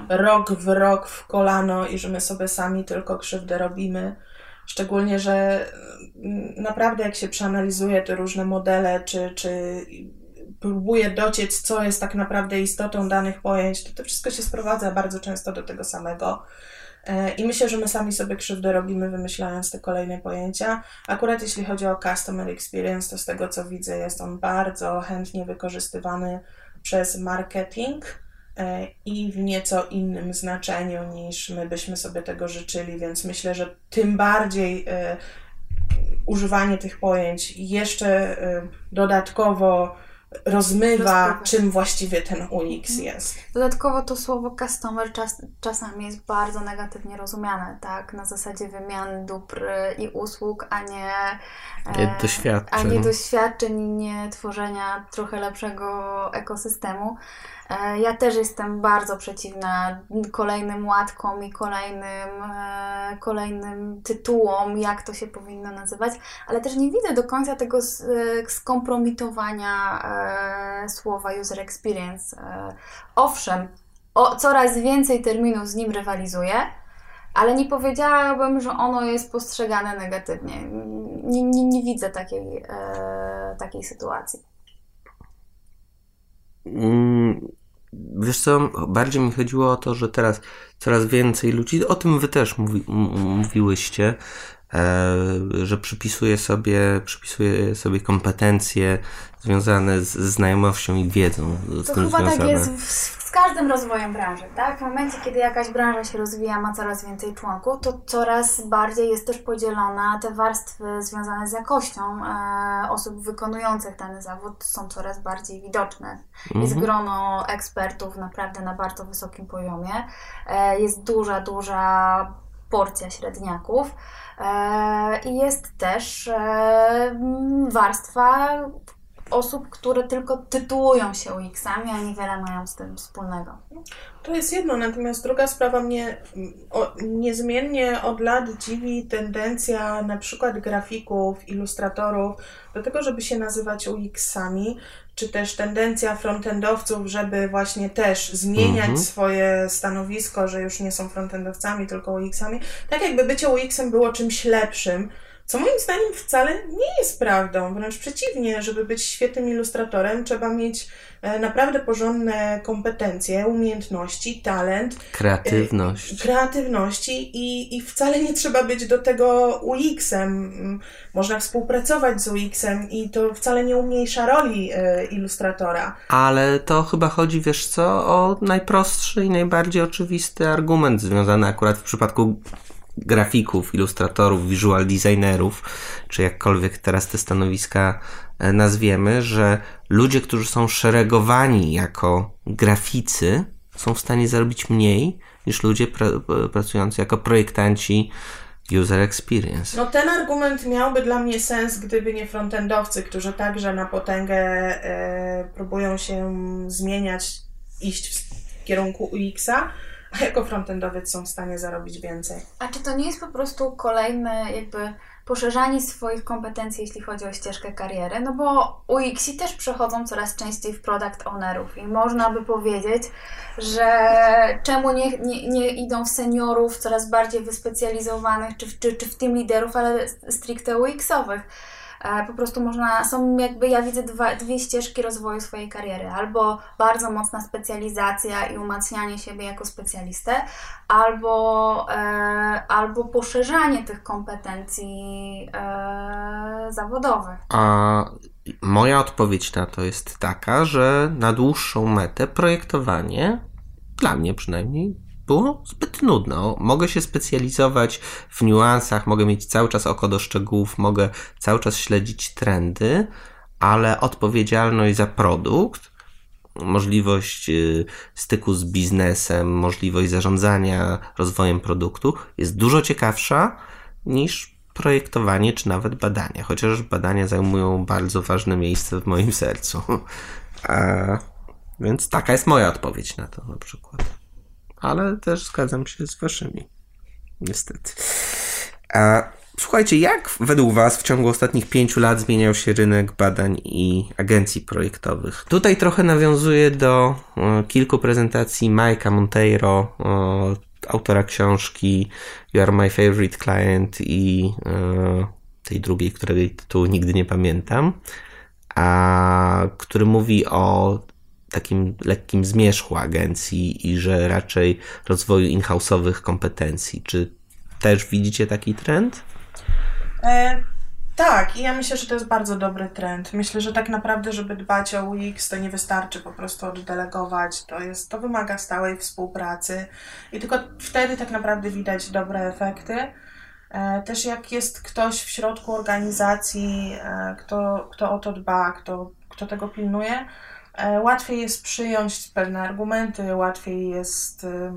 S3: rok w rok w kolano i że my sobie sami tylko krzywdę robimy Szczególnie, że mm, naprawdę jak się przeanalizuje te różne modele, czy, czy próbuje dociec, co jest tak naprawdę istotą danych pojęć, to to wszystko się sprowadza bardzo często do tego samego. E, I myślę, że my sami sobie krzywdę robimy, wymyślając te kolejne pojęcia. Akurat jeśli chodzi o Customer Experience, to z tego co widzę, jest on bardzo chętnie wykorzystywany przez marketing i w nieco innym znaczeniu niż my byśmy sobie tego życzyli, więc myślę, że tym bardziej e, używanie tych pojęć jeszcze e, dodatkowo rozmywa, czym właściwie ten UX mhm. jest.
S4: Dodatkowo to słowo customer czas, czasami jest bardzo negatywnie rozumiane, tak? Na zasadzie wymiany dóbr i usług, a nie,
S2: nie doświadczeń.
S4: A nie doświadczeń, nie tworzenia trochę lepszego ekosystemu. E, ja też jestem bardzo przeciwna kolejnym łatkom i kolejnym, e, kolejnym tytułom, jak to się powinno nazywać, ale też nie widzę do końca tego e, skompromitowania słowa user experience. Owszem, o, coraz więcej terminów z nim rywalizuje, ale nie powiedziałabym, że ono jest postrzegane negatywnie. Nie, nie, nie widzę takiej, takiej sytuacji.
S2: Mm, Wiesz co, bardziej mi chodziło o to, że teraz coraz więcej ludzi, o tym wy też mówi, mówiłyście, że przypisuje sobie, przypisuje sobie kompetencje związane z znajomością i wiedzą z
S4: to
S2: tym
S4: chyba
S2: związane.
S4: tak jest w, z każdym rozwojem branży, tak? W momencie, kiedy jakaś branża się rozwija, ma coraz więcej członków, to coraz bardziej jest też podzielona, te warstwy związane z jakością e, osób wykonujących dany zawód są coraz bardziej widoczne. Jest
S2: Mhm.
S4: grono ekspertów naprawdę na bardzo wysokim poziomie, e, jest duża, duża porcja średniaków e, i jest też e, warstwa osób, które tylko tytułują się UX-ami, a niewiele mają z tym wspólnego.
S3: To jest jedno, natomiast druga sprawa mnie o, niezmiennie od lat dziwi tendencja na przykład grafików, ilustratorów do tego, żeby się nazywać UX-ami, czy też tendencja frontendowców, żeby właśnie też zmieniać
S2: Mhm.
S3: swoje stanowisko, że już nie są frontendowcami, tylko UX-ami. Tak jakby bycie UX-em było czymś lepszym. Co moim zdaniem wcale nie jest prawdą, wręcz przeciwnie, żeby być świetnym ilustratorem, trzeba mieć e, naprawdę porządne kompetencje, umiejętności, talent,
S2: Kreatywność.
S3: kreatywności i, i wcale nie trzeba być do tego UX-em. Mm, Można współpracować z UX-em i to wcale nie umniejsza roli e, ilustratora.
S2: Ale to chyba chodzi, wiesz co, o najprostszy i najbardziej oczywisty argument związany akurat w przypadku grafików, ilustratorów, visual designerów, czy jakkolwiek teraz te stanowiska e, nazwiemy, że ludzie, którzy są szeregowani jako graficy, są w stanie zarobić mniej niż ludzie pra- pracujący jako projektanci user experience.
S3: No ten argument miałby dla mnie sens, gdyby nie frontendowcy, którzy także na potęgę e, próbują się zmieniać, iść w kierunku UX-a, a jako frontendowiec są w stanie zarobić więcej.
S4: A czy to nie jest po prostu kolejne jakby poszerzanie swoich kompetencji, jeśli chodzi o ścieżkę kariery? No bo UX-i też przechodzą coraz częściej w product ownerów i można by powiedzieć, że czemu nie, nie, nie idą w seniorów coraz bardziej wyspecjalizowanych, czy, czy, czy w team liderów, ale stricte UX-owych. E, Po prostu można, są jakby, ja widzę dwa, dwie ścieżki rozwoju swojej kariery. Albo bardzo mocna specjalizacja i umacnianie siebie jako specjalistę, albo, e, albo poszerzanie tych kompetencji e, zawodowych.
S2: A moja odpowiedź na to jest taka, że na dłuższą metę projektowanie, dla mnie przynajmniej, było zbyt nudne. O, Mogę się specjalizować w niuansach, mogę mieć cały czas oko do szczegółów, mogę cały czas śledzić trendy, ale odpowiedzialność za produkt, możliwość y, styku z biznesem, możliwość zarządzania rozwojem produktu jest dużo ciekawsza niż projektowanie czy nawet badania, chociaż badania zajmują bardzo ważne miejsce w moim sercu. A, więc taka jest moja odpowiedź na to na przykład. Ale też zgadzam się z waszymi. Niestety. A, słuchajcie, jak według was w ciągu ostatnich pięciu lat zmieniał się rynek badań i agencji projektowych? Tutaj trochę nawiązuję do e, kilku prezentacji Mike'a Monteiro, e, autora książki You Are My Favorite Client i e, tej drugiej, której tytułu nigdy nie pamiętam, a który mówi o takim lekkim zmierzchu agencji i że raczej rozwoju in-house'owych kompetencji. Czy też widzicie taki trend?
S3: E, tak, i ja myślę, że to jest bardzo dobry trend. Myślę, że tak naprawdę, żeby dbać o UX, to nie wystarczy po prostu oddelegować. To, jest, to wymaga stałej współpracy i tylko wtedy tak naprawdę widać dobre efekty. E, Też jak jest ktoś w środku organizacji, e, kto, kto o to dba, kto, kto tego pilnuje, łatwiej jest przyjąć pewne argumenty, łatwiej jest e,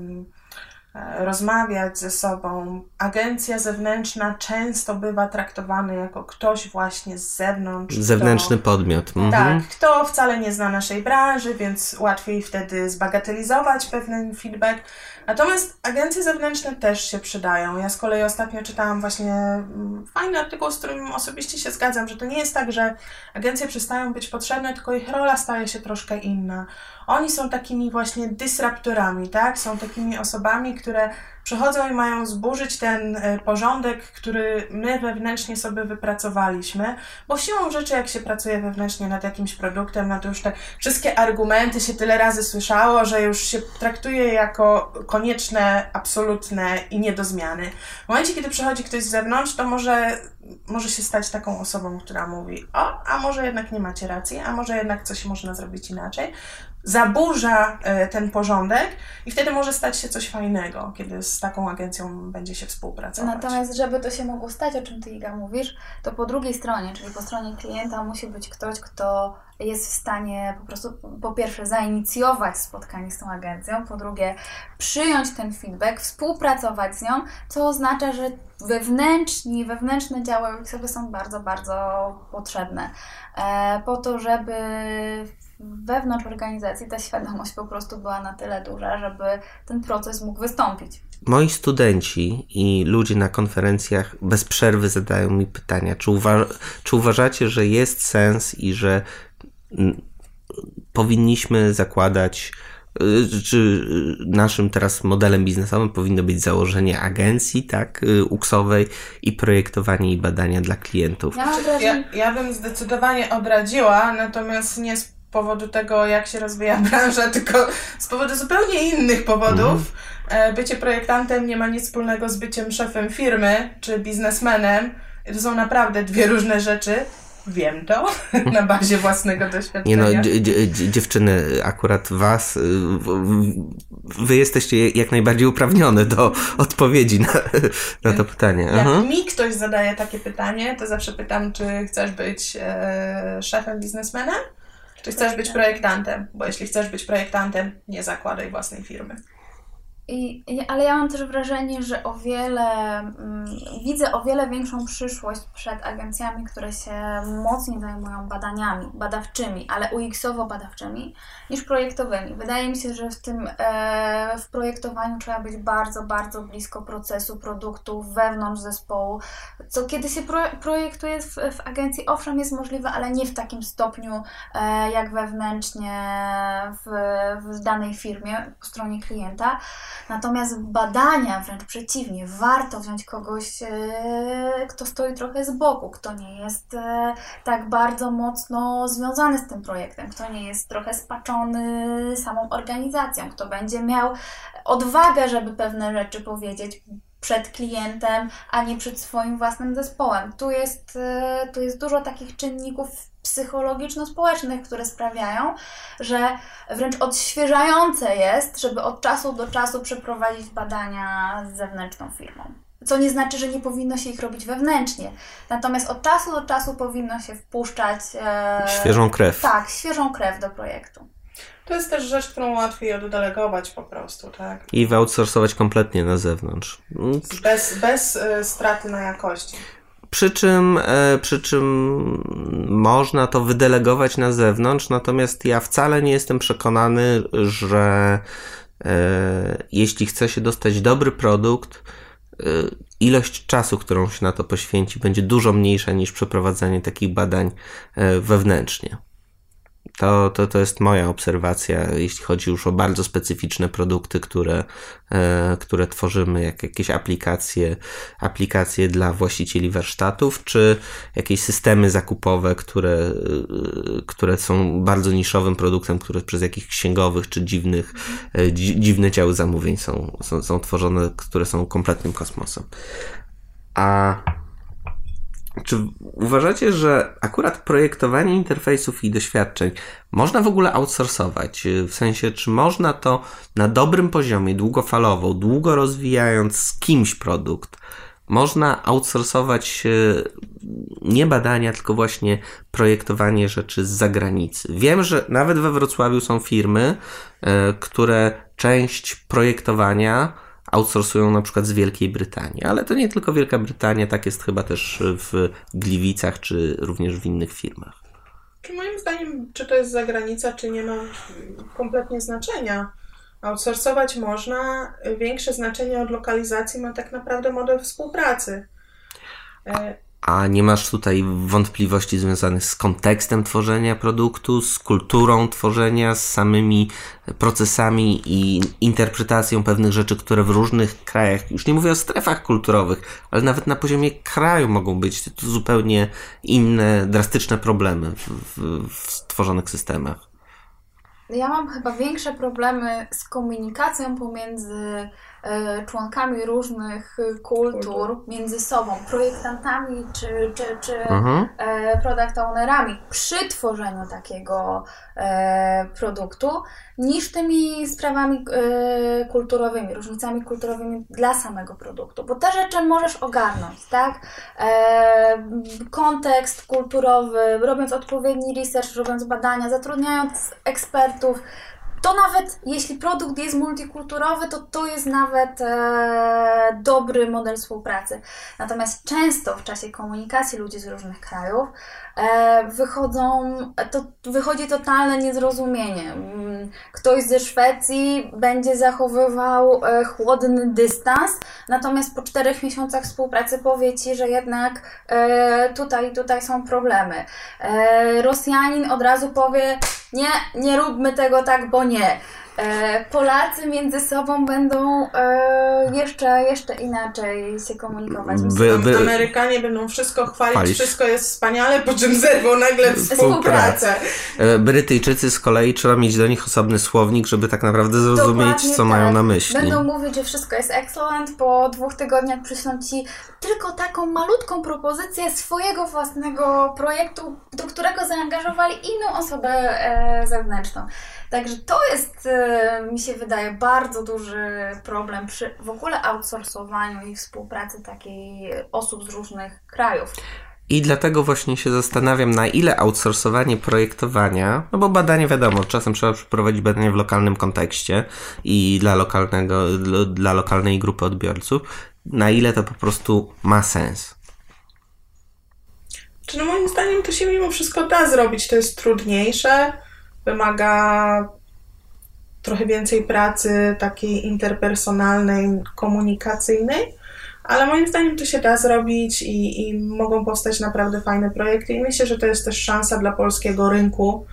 S3: rozmawiać ze sobą. Agencja zewnętrzna często bywa traktowana jako ktoś właśnie z zewnątrz. kto-
S2: Zewnętrzny podmiot. Mhm.
S3: tak, kto wcale nie zna naszej branży, więc łatwiej wtedy zbagatelizować pewien feedback. Natomiast agencje zewnętrzne też się przydają. Ja z kolei ostatnio czytałam właśnie mm, fajny artykuł, z którym osobiście się zgadzam, że to nie jest tak, że agencje przestają być potrzebne, tylko ich rola staje się troszkę inna. Oni są takimi właśnie dysraptorami, tak? Są takimi osobami, które przychodzą i mają zburzyć ten e, porządek, który my wewnętrznie sobie wypracowaliśmy, bo siłą rzeczy, jak się pracuje wewnętrznie nad jakimś produktem, no to już te wszystkie argumenty się tyle razy słyszało, że już się traktuje jako konieczne, absolutne i nie do zmiany. W momencie, kiedy przychodzi ktoś z zewnątrz, to może, może się stać taką osobą, która mówi, o, a może jednak nie macie racji, a może jednak coś można zrobić inaczej zaburza e, ten porządek i wtedy może stać się coś fajnego, kiedy z taką agencją będzie się współpracować.
S4: Natomiast, żeby to się mogło stać, o czym Ty, Iga, mówisz, to po drugiej stronie, czyli po stronie klienta musi być ktoś, kto jest w stanie po prostu po pierwsze zainicjować spotkanie z tą agencją, po drugie przyjąć ten feedback, współpracować z nią, co oznacza, że wewnętrzni, wewnętrzne działy sobie są bardzo, bardzo potrzebne e, po to, żeby wewnątrz organizacji ta świadomość po prostu była na tyle duża, żeby ten proces mógł wystąpić.
S2: Moi studenci i ludzie na konferencjach bez przerwy zadają mi pytania, czy, uwa czy uważacie, że jest sens i że powinniśmy zakładać, y, czy naszym teraz modelem biznesowym powinno być założenie agencji, tak, y, uksowej i projektowanie i badania dla klientów.
S3: Ja, ja, ja bym zdecydowanie odradziła, natomiast nie z powodu tego, jak się rozwija branża, tylko z powodu zupełnie innych powodów. Mhm. Bycie projektantem nie ma nic wspólnego z byciem szefem firmy czy biznesmenem. To są naprawdę dwie różne rzeczy. Wiem to na bazie własnego doświadczenia.
S2: Nie no, dziewczyny, akurat was, y, wy jesteście jak najbardziej uprawnione do odpowiedzi na, na to pytanie.
S3: Jak Aha. mi ktoś zadaje takie pytanie, to zawsze pytam, czy chcesz być e, szefem biznesmenem? Czy chcesz być projektantem? Bo jeśli chcesz być projektantem, nie zakładaj własnej firmy.
S4: I, ale ja mam też wrażenie, że o wiele, mm, widzę o wiele większą przyszłość przed agencjami, które się mocniej zajmują badaniami badawczymi, ale UX-owo badawczymi, niż projektowymi. Wydaje mi się, że w tym e, w projektowaniu trzeba być bardzo, bardzo blisko procesu, produktu, wewnątrz zespołu, co kiedy się pro, projektuje w, w, agencji, owszem jest możliwe, ale nie w takim stopniu e, jak wewnętrznie w, w danej firmie po stronie klienta. Natomiast badania, wręcz przeciwnie, warto wziąć kogoś, e, kto stoi trochę z boku, kto nie jest e, tak bardzo mocno związany z tym projektem, kto nie jest trochę spaczony samą organizacją, kto będzie miał odwagę, żeby pewne rzeczy powiedzieć przed klientem, a nie przed swoim własnym zespołem. Tu jest, e, tu jest dużo takich czynników psychologiczno-społecznych, które sprawiają, że wręcz odświeżające jest, żeby od czasu do czasu przeprowadzić badania z zewnętrzną firmą. Co nie znaczy, że nie powinno się ich robić wewnętrznie. Natomiast od czasu do czasu powinno się wpuszczać.
S2: E, świeżą krew.
S4: Tak, świeżą krew do projektu.
S3: To jest też rzecz, którą łatwiej oddelegować po prostu, tak?
S2: I wyoutsourcować kompletnie na zewnątrz.
S3: Bez, bez y, straty na jakości.
S2: Przy czym, e, przy czym można to wydelegować na zewnątrz, natomiast ja wcale nie jestem przekonany, że e, jeśli chce się dostać dobry produkt, e, ilość czasu, którą się na to poświęci, będzie dużo mniejsza niż przeprowadzanie takich badań wewnętrznie. To, to, to jest moja obserwacja, jeśli chodzi już o bardzo specyficzne produkty, które, e, które tworzymy, jak jakieś aplikacje, aplikacje dla właścicieli warsztatów, czy jakieś systemy zakupowe, które, e, które są bardzo niszowym produktem, które przez jakichś księgowych czy dziwnych, e, dziwne działy zamówień są, są, są tworzone, które są kompletnym kosmosem. A czy uważacie, że akurat projektowanie interfejsów i doświadczeń można w ogóle outsourcować? W sensie, czy można to na dobrym poziomie, długofalowo, długo rozwijając z kimś produkt, można outsourcować nie badania, tylko właśnie projektowanie rzeczy z zagranicy. Wiem, że nawet we Wrocławiu są firmy, e, które część projektowania outsourcują na przykład z Wielkiej Brytanii. Ale to nie tylko Wielka Brytania, tak jest chyba też w Gliwicach, czy również w innych firmach.
S3: Czy moim zdaniem, czy to jest zagranica, czy nie ma kompletnie znaczenia. Outsourcować można. Większe znaczenie od lokalizacji ma tak naprawdę model współpracy.
S2: A nie masz tutaj wątpliwości związanych z kontekstem tworzenia produktu, z kulturą tworzenia, z samymi procesami i interpretacją pewnych rzeczy, które w różnych krajach, już nie mówię o strefach kulturowych, ale nawet na poziomie kraju mogą być to zupełnie inne, drastyczne problemy w, w, w stworzonych systemach.
S4: Ja mam chyba większe problemy z komunikacją pomiędzy członkami różnych kultur między sobą, projektantami czy, czy, czy mhm. E, product ownerami przy tworzeniu takiego e, produktu, niż tymi sprawami kulturowymi, różnicami kulturowymi dla samego produktu. Bo te rzeczy możesz ogarnąć, tak? Kontekst kulturowy, robiąc odpowiedni research, robiąc badania, zatrudniając ekspertów, to nawet jeśli produkt jest multikulturowy, to to jest nawet e, dobry model współpracy. Natomiast często w czasie komunikacji ludzi z różnych krajów wychodzą, to wychodzi totalne niezrozumienie. Mm, ktoś ze Szwecji będzie zachowywał e, chłodny dystans, natomiast po czterech miesiącach współpracy powie Ci, że jednak e, tutaj, tutaj są problemy. E, Rosjanin od razu powie, nie, nie róbmy tego tak, bo nie. E, Polacy między sobą będą e, jeszcze, jeszcze inaczej się komunikować.
S3: By, by, Amerykanie będą wszystko chwalić, chwalić, wszystko jest wspaniale, po czym zerwą nagle współpracę.
S2: E, Brytyjczycy z kolei trzeba mieć do nich osobny słownik, żeby tak naprawdę zrozumieć, Dokładnie co tak. mają na myśli.
S4: Będą mówić, że wszystko jest excellent, po dwóch tygodniach przyślą Ci tylko taką malutką propozycję swojego własnego projektu, do którego zaangażowali inną osobę e, zewnętrzną. Także to jest, e, mi się wydaje, bardzo duży problem przy w ogóle outsourcowaniu i współpracy takiej osób z różnych krajów.
S2: I dlatego właśnie się zastanawiam, na ile outsourcowanie projektowania, no bo badanie wiadomo, czasem trzeba przeprowadzić badanie w lokalnym kontekście i dla, lokalnego, dla lokalnej grupy odbiorców, na ile to po prostu ma sens.
S3: Czy no moim zdaniem to się mimo wszystko da zrobić, to jest trudniejsze wymaga trochę więcej pracy takiej interpersonalnej, komunikacyjnej, ale moim zdaniem to się da zrobić i, i mogą powstać naprawdę fajne projekty i myślę, że to jest też szansa dla polskiego rynku,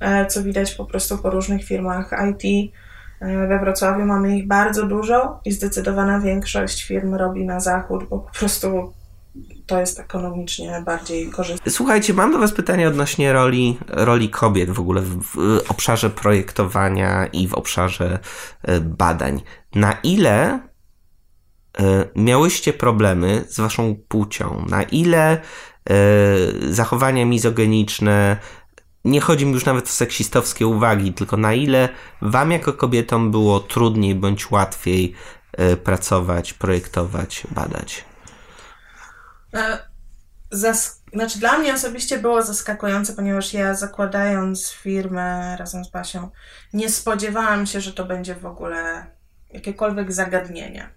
S3: e, co widać po prostu po różnych firmach IT. E, we Wrocławiu mamy ich bardzo dużo i zdecydowana większość firm robi na zachód, bo po prostu to jest ekonomicznie bardziej korzystne.
S2: Słuchajcie, mam do Was pytanie odnośnie roli, roli kobiet w ogóle w, w obszarze projektowania i w obszarze e, badań. Na ile e, miałyście problemy z Waszą płcią? Na ile e, zachowania mizogeniczne, nie chodzi mi już nawet o seksistowskie uwagi, tylko na ile Wam jako kobietom było trudniej bądź łatwiej pracować, projektować, badać?
S3: E, zas znaczy dla mnie osobiście było zaskakujące, ponieważ ja zakładając firmę razem z Basią, nie spodziewałam się, że to będzie w ogóle jakiekolwiek zagadnienie.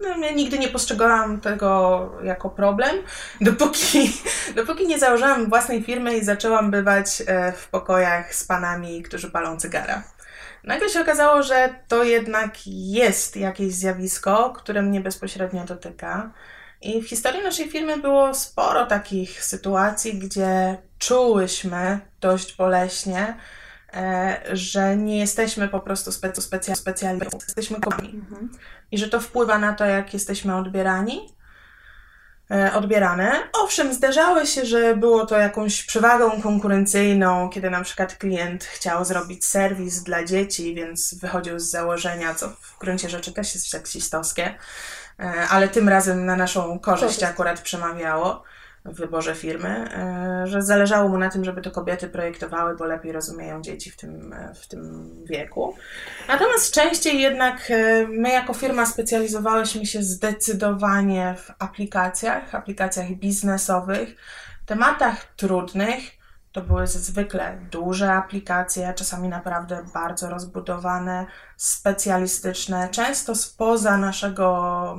S3: No, ja nigdy nie postrzegałam tego jako problem, dopóki, dopóki nie założyłam własnej firmy i zaczęłam bywać e, w pokojach z panami, którzy palą cygara. Nagle się okazało, że to jednak jest jakieś zjawisko, które mnie bezpośrednio dotyka i w historii naszej firmy było sporo takich sytuacji, gdzie czułyśmy dość boleśnie, e, że nie jesteśmy po prostu specy, specjalni, jesteśmy kobietami. Mhm. I że to wpływa na to, jak jesteśmy odbierani, e, odbierane. Owszem, zdarzały się, że było to jakąś przewagą konkurencyjną, kiedy na przykład klient chciał zrobić serwis dla dzieci, więc wychodził z założenia, co w gruncie rzeczy też jest seksistowskie, ale tym razem na naszą korzyść akurat przemawiało w wyborze firmy, e, że zależało mu na tym, żeby to kobiety projektowały, bo lepiej rozumieją dzieci w tym, e, w tym wieku. Natomiast częściej jednak my jako firma specjalizowałyśmy się zdecydowanie w aplikacjach, aplikacjach biznesowych, tematach trudnych, to były zwykle duże aplikacje, czasami naprawdę bardzo rozbudowane, specjalistyczne, często spoza naszego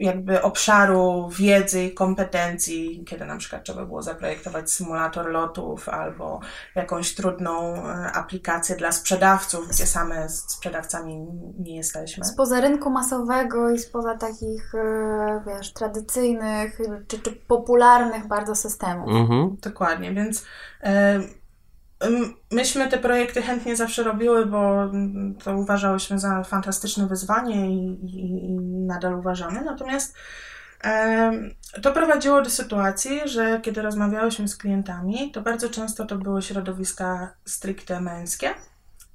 S3: jakby obszaru wiedzy i kompetencji, kiedy na przykład trzeba było zaprojektować symulator lotów albo jakąś trudną e, aplikację dla sprzedawców, gdzie same z sprzedawcami nie jesteśmy.
S4: Spoza rynku masowego i spoza takich, e, wiesz, tradycyjnych czy, czy popularnych bardzo systemów.
S2: Mhm.
S3: Dokładnie, więc e, Myśmy te projekty chętnie zawsze robiły, bo to uważałyśmy za fantastyczne wyzwanie i, i, i nadal uważamy. Natomiast to prowadziło do sytuacji, że kiedy rozmawiałyśmy z klientami, to bardzo często to były środowiska stricte męskie.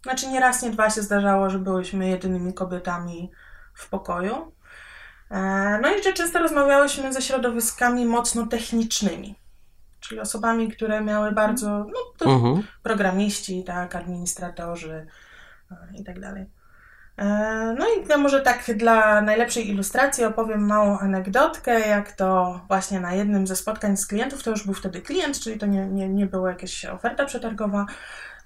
S3: Znaczy nie raz, nie dwa się zdarzało, że byłyśmy jedynymi kobietami w pokoju. E, No i że często rozmawiałyśmy ze środowiskami mocno technicznymi czyli osobami, które miały bardzo, no to
S2: Mhm.
S3: programiści, tak, administratorzy e, i tak dalej. E, No i ja może tak dla najlepszej ilustracji opowiem małą anegdotkę, jak to właśnie na jednym ze spotkań z klientów, to już był wtedy klient, czyli to nie, nie, nie była jakaś oferta przetargowa,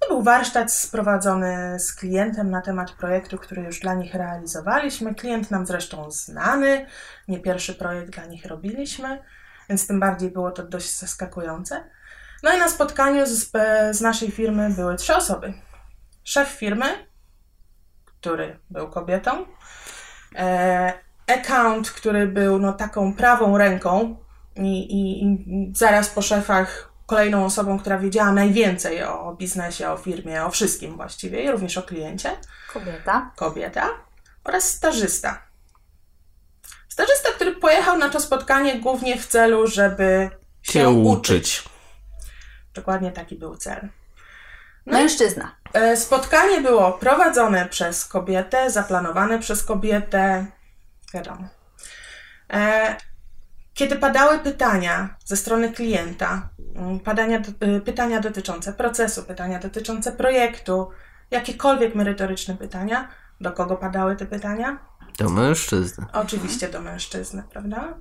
S3: to był warsztat sprowadzony z klientem na temat projektu, który już dla nich realizowaliśmy. Klient nam zresztą znany, nie pierwszy projekt dla nich robiliśmy, więc tym bardziej było to dość zaskakujące. No i na spotkaniu z, z naszej firmy były trzy osoby. Szef firmy, który był kobietą, e, account, który był no, taką prawą ręką i, i, i zaraz po szefach kolejną osobą, która wiedziała najwięcej o biznesie, o firmie, o wszystkim właściwie i również o kliencie,
S4: Kobieta.
S3: kobieta oraz stażysta. Stażysta, który pojechał na to spotkanie głównie w celu, żeby się,
S2: Się
S3: uczyć.
S2: uczyć.
S3: Dokładnie taki był cel.
S4: Mężczyzna.
S3: E, Spotkanie było prowadzone przez kobietę, zaplanowane przez kobietę, wiadomo. E, Kiedy padały pytania ze strony klienta, mm, padania, y, pytania dotyczące procesu, pytania dotyczące projektu, jakiekolwiek merytoryczne pytania, do kogo padały te pytania?
S2: Do mężczyzny.
S3: Oczywiście do mężczyzny, prawda?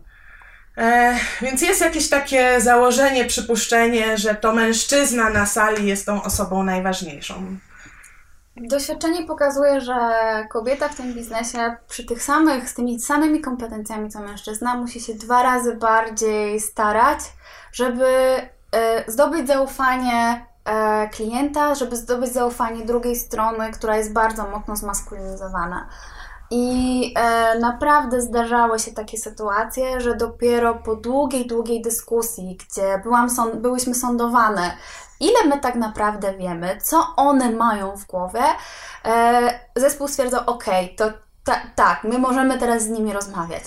S3: E, więc jest jakieś takie założenie, przypuszczenie, że to mężczyzna na sali jest tą osobą najważniejszą.
S4: Doświadczenie pokazuje, że kobieta w tym biznesie przy tych samych, z tymi samymi kompetencjami co mężczyzna musi się dwa razy bardziej starać, żeby e, zdobyć zaufanie e, klienta, żeby zdobyć zaufanie drugiej strony, która jest bardzo mocno zmaskulinizowana. I e, naprawdę zdarzały się takie sytuacje, że dopiero po długiej, długiej dyskusji, gdzie byłam sąd, byłyśmy sądowane, ile my tak naprawdę wiemy, co one mają w głowie, e, zespół stwierdzał, ok, to ta, tak, my możemy teraz z nimi rozmawiać.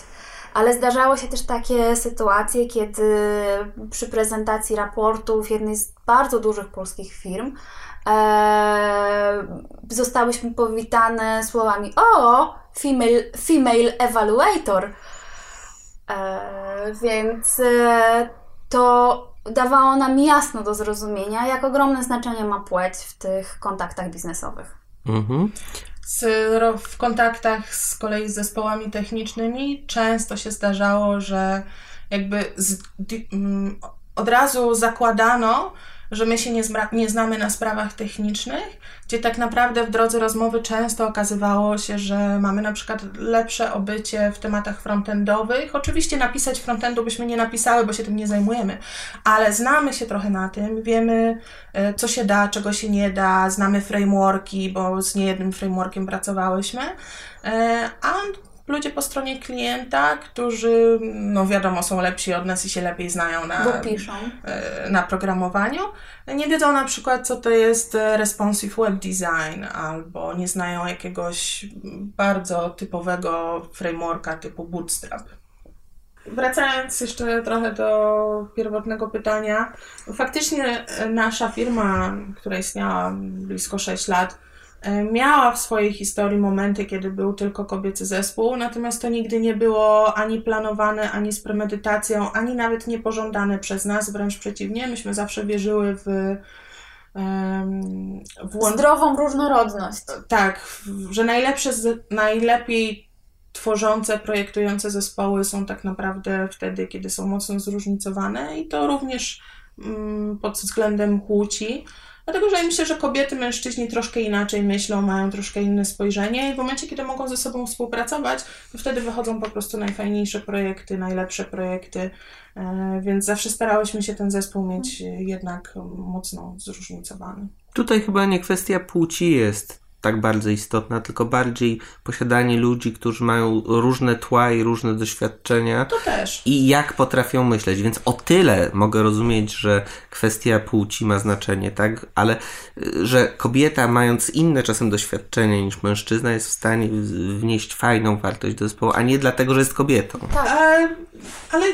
S4: Ale zdarzały się też takie sytuacje, kiedy przy prezentacji raportów jednej z bardzo dużych polskich firm e, zostałyśmy powitane słowami o, female, female evaluator. E, więc e, to dawało nam jasno do zrozumienia, jak ogromne znaczenie ma płeć w tych kontaktach biznesowych.
S2: Mhm.
S3: Z, w kontaktach z kolei z zespołami technicznymi często się zdarzało, że jakby z, di, mm, od razu zakładano, że my się nie, nie znamy na sprawach technicznych, gdzie tak naprawdę w drodze rozmowy często okazywało się, że mamy na przykład lepsze obycie w tematach frontendowych. Oczywiście napisać frontendu byśmy nie napisały, bo się tym nie zajmujemy, ale znamy się trochę na tym, wiemy e, co się da, czego się nie da, znamy frameworki, bo z niejednym frameworkiem pracowałyśmy, e, a ludzie po stronie klienta, którzy, no wiadomo, są lepsi od nas i się lepiej znają na, e, na programowaniu, nie wiedzą na przykład, co to jest e, responsive web design, albo nie znają jakiegoś bardzo typowego frameworka typu Bootstrap. Wracając jeszcze trochę do pierwotnego pytania, faktycznie e, nasza firma, która istniała blisko 6 lat, miała w swojej historii momenty, kiedy był tylko kobiecy zespół, natomiast to nigdy nie było ani planowane, ani z premedytacją, ani nawet niepożądane przez nas, wręcz przeciwnie. Myśmy zawsze wierzyły w,
S4: Zdrową różnorodność.
S3: tak, że najlepsze, najlepiej tworzące, projektujące zespoły są tak naprawdę wtedy, kiedy są mocno zróżnicowane i to również mm, pod względem płci. Dlatego, że myślę, że kobiety, mężczyźni troszkę inaczej myślą, mają troszkę inne spojrzenie i w momencie, kiedy mogą ze sobą współpracować, to wtedy wychodzą po prostu najfajniejsze projekty, najlepsze projekty, e, więc zawsze starałyśmy się ten zespół mieć jednak mocno zróżnicowany.
S2: Tutaj chyba nie kwestia płci jest tak bardzo istotna, tylko bardziej posiadanie ludzi, którzy mają różne tła i różne doświadczenia.
S3: To też.
S2: I jak potrafią myśleć. Więc o tyle mogę rozumieć, że kwestia płci ma znaczenie, tak? Ale y, że kobieta, mając inne czasem doświadczenia niż mężczyzna, jest w stanie wnieść fajną wartość do zespołu, a nie dlatego, że jest kobietą.
S3: Tak. Ale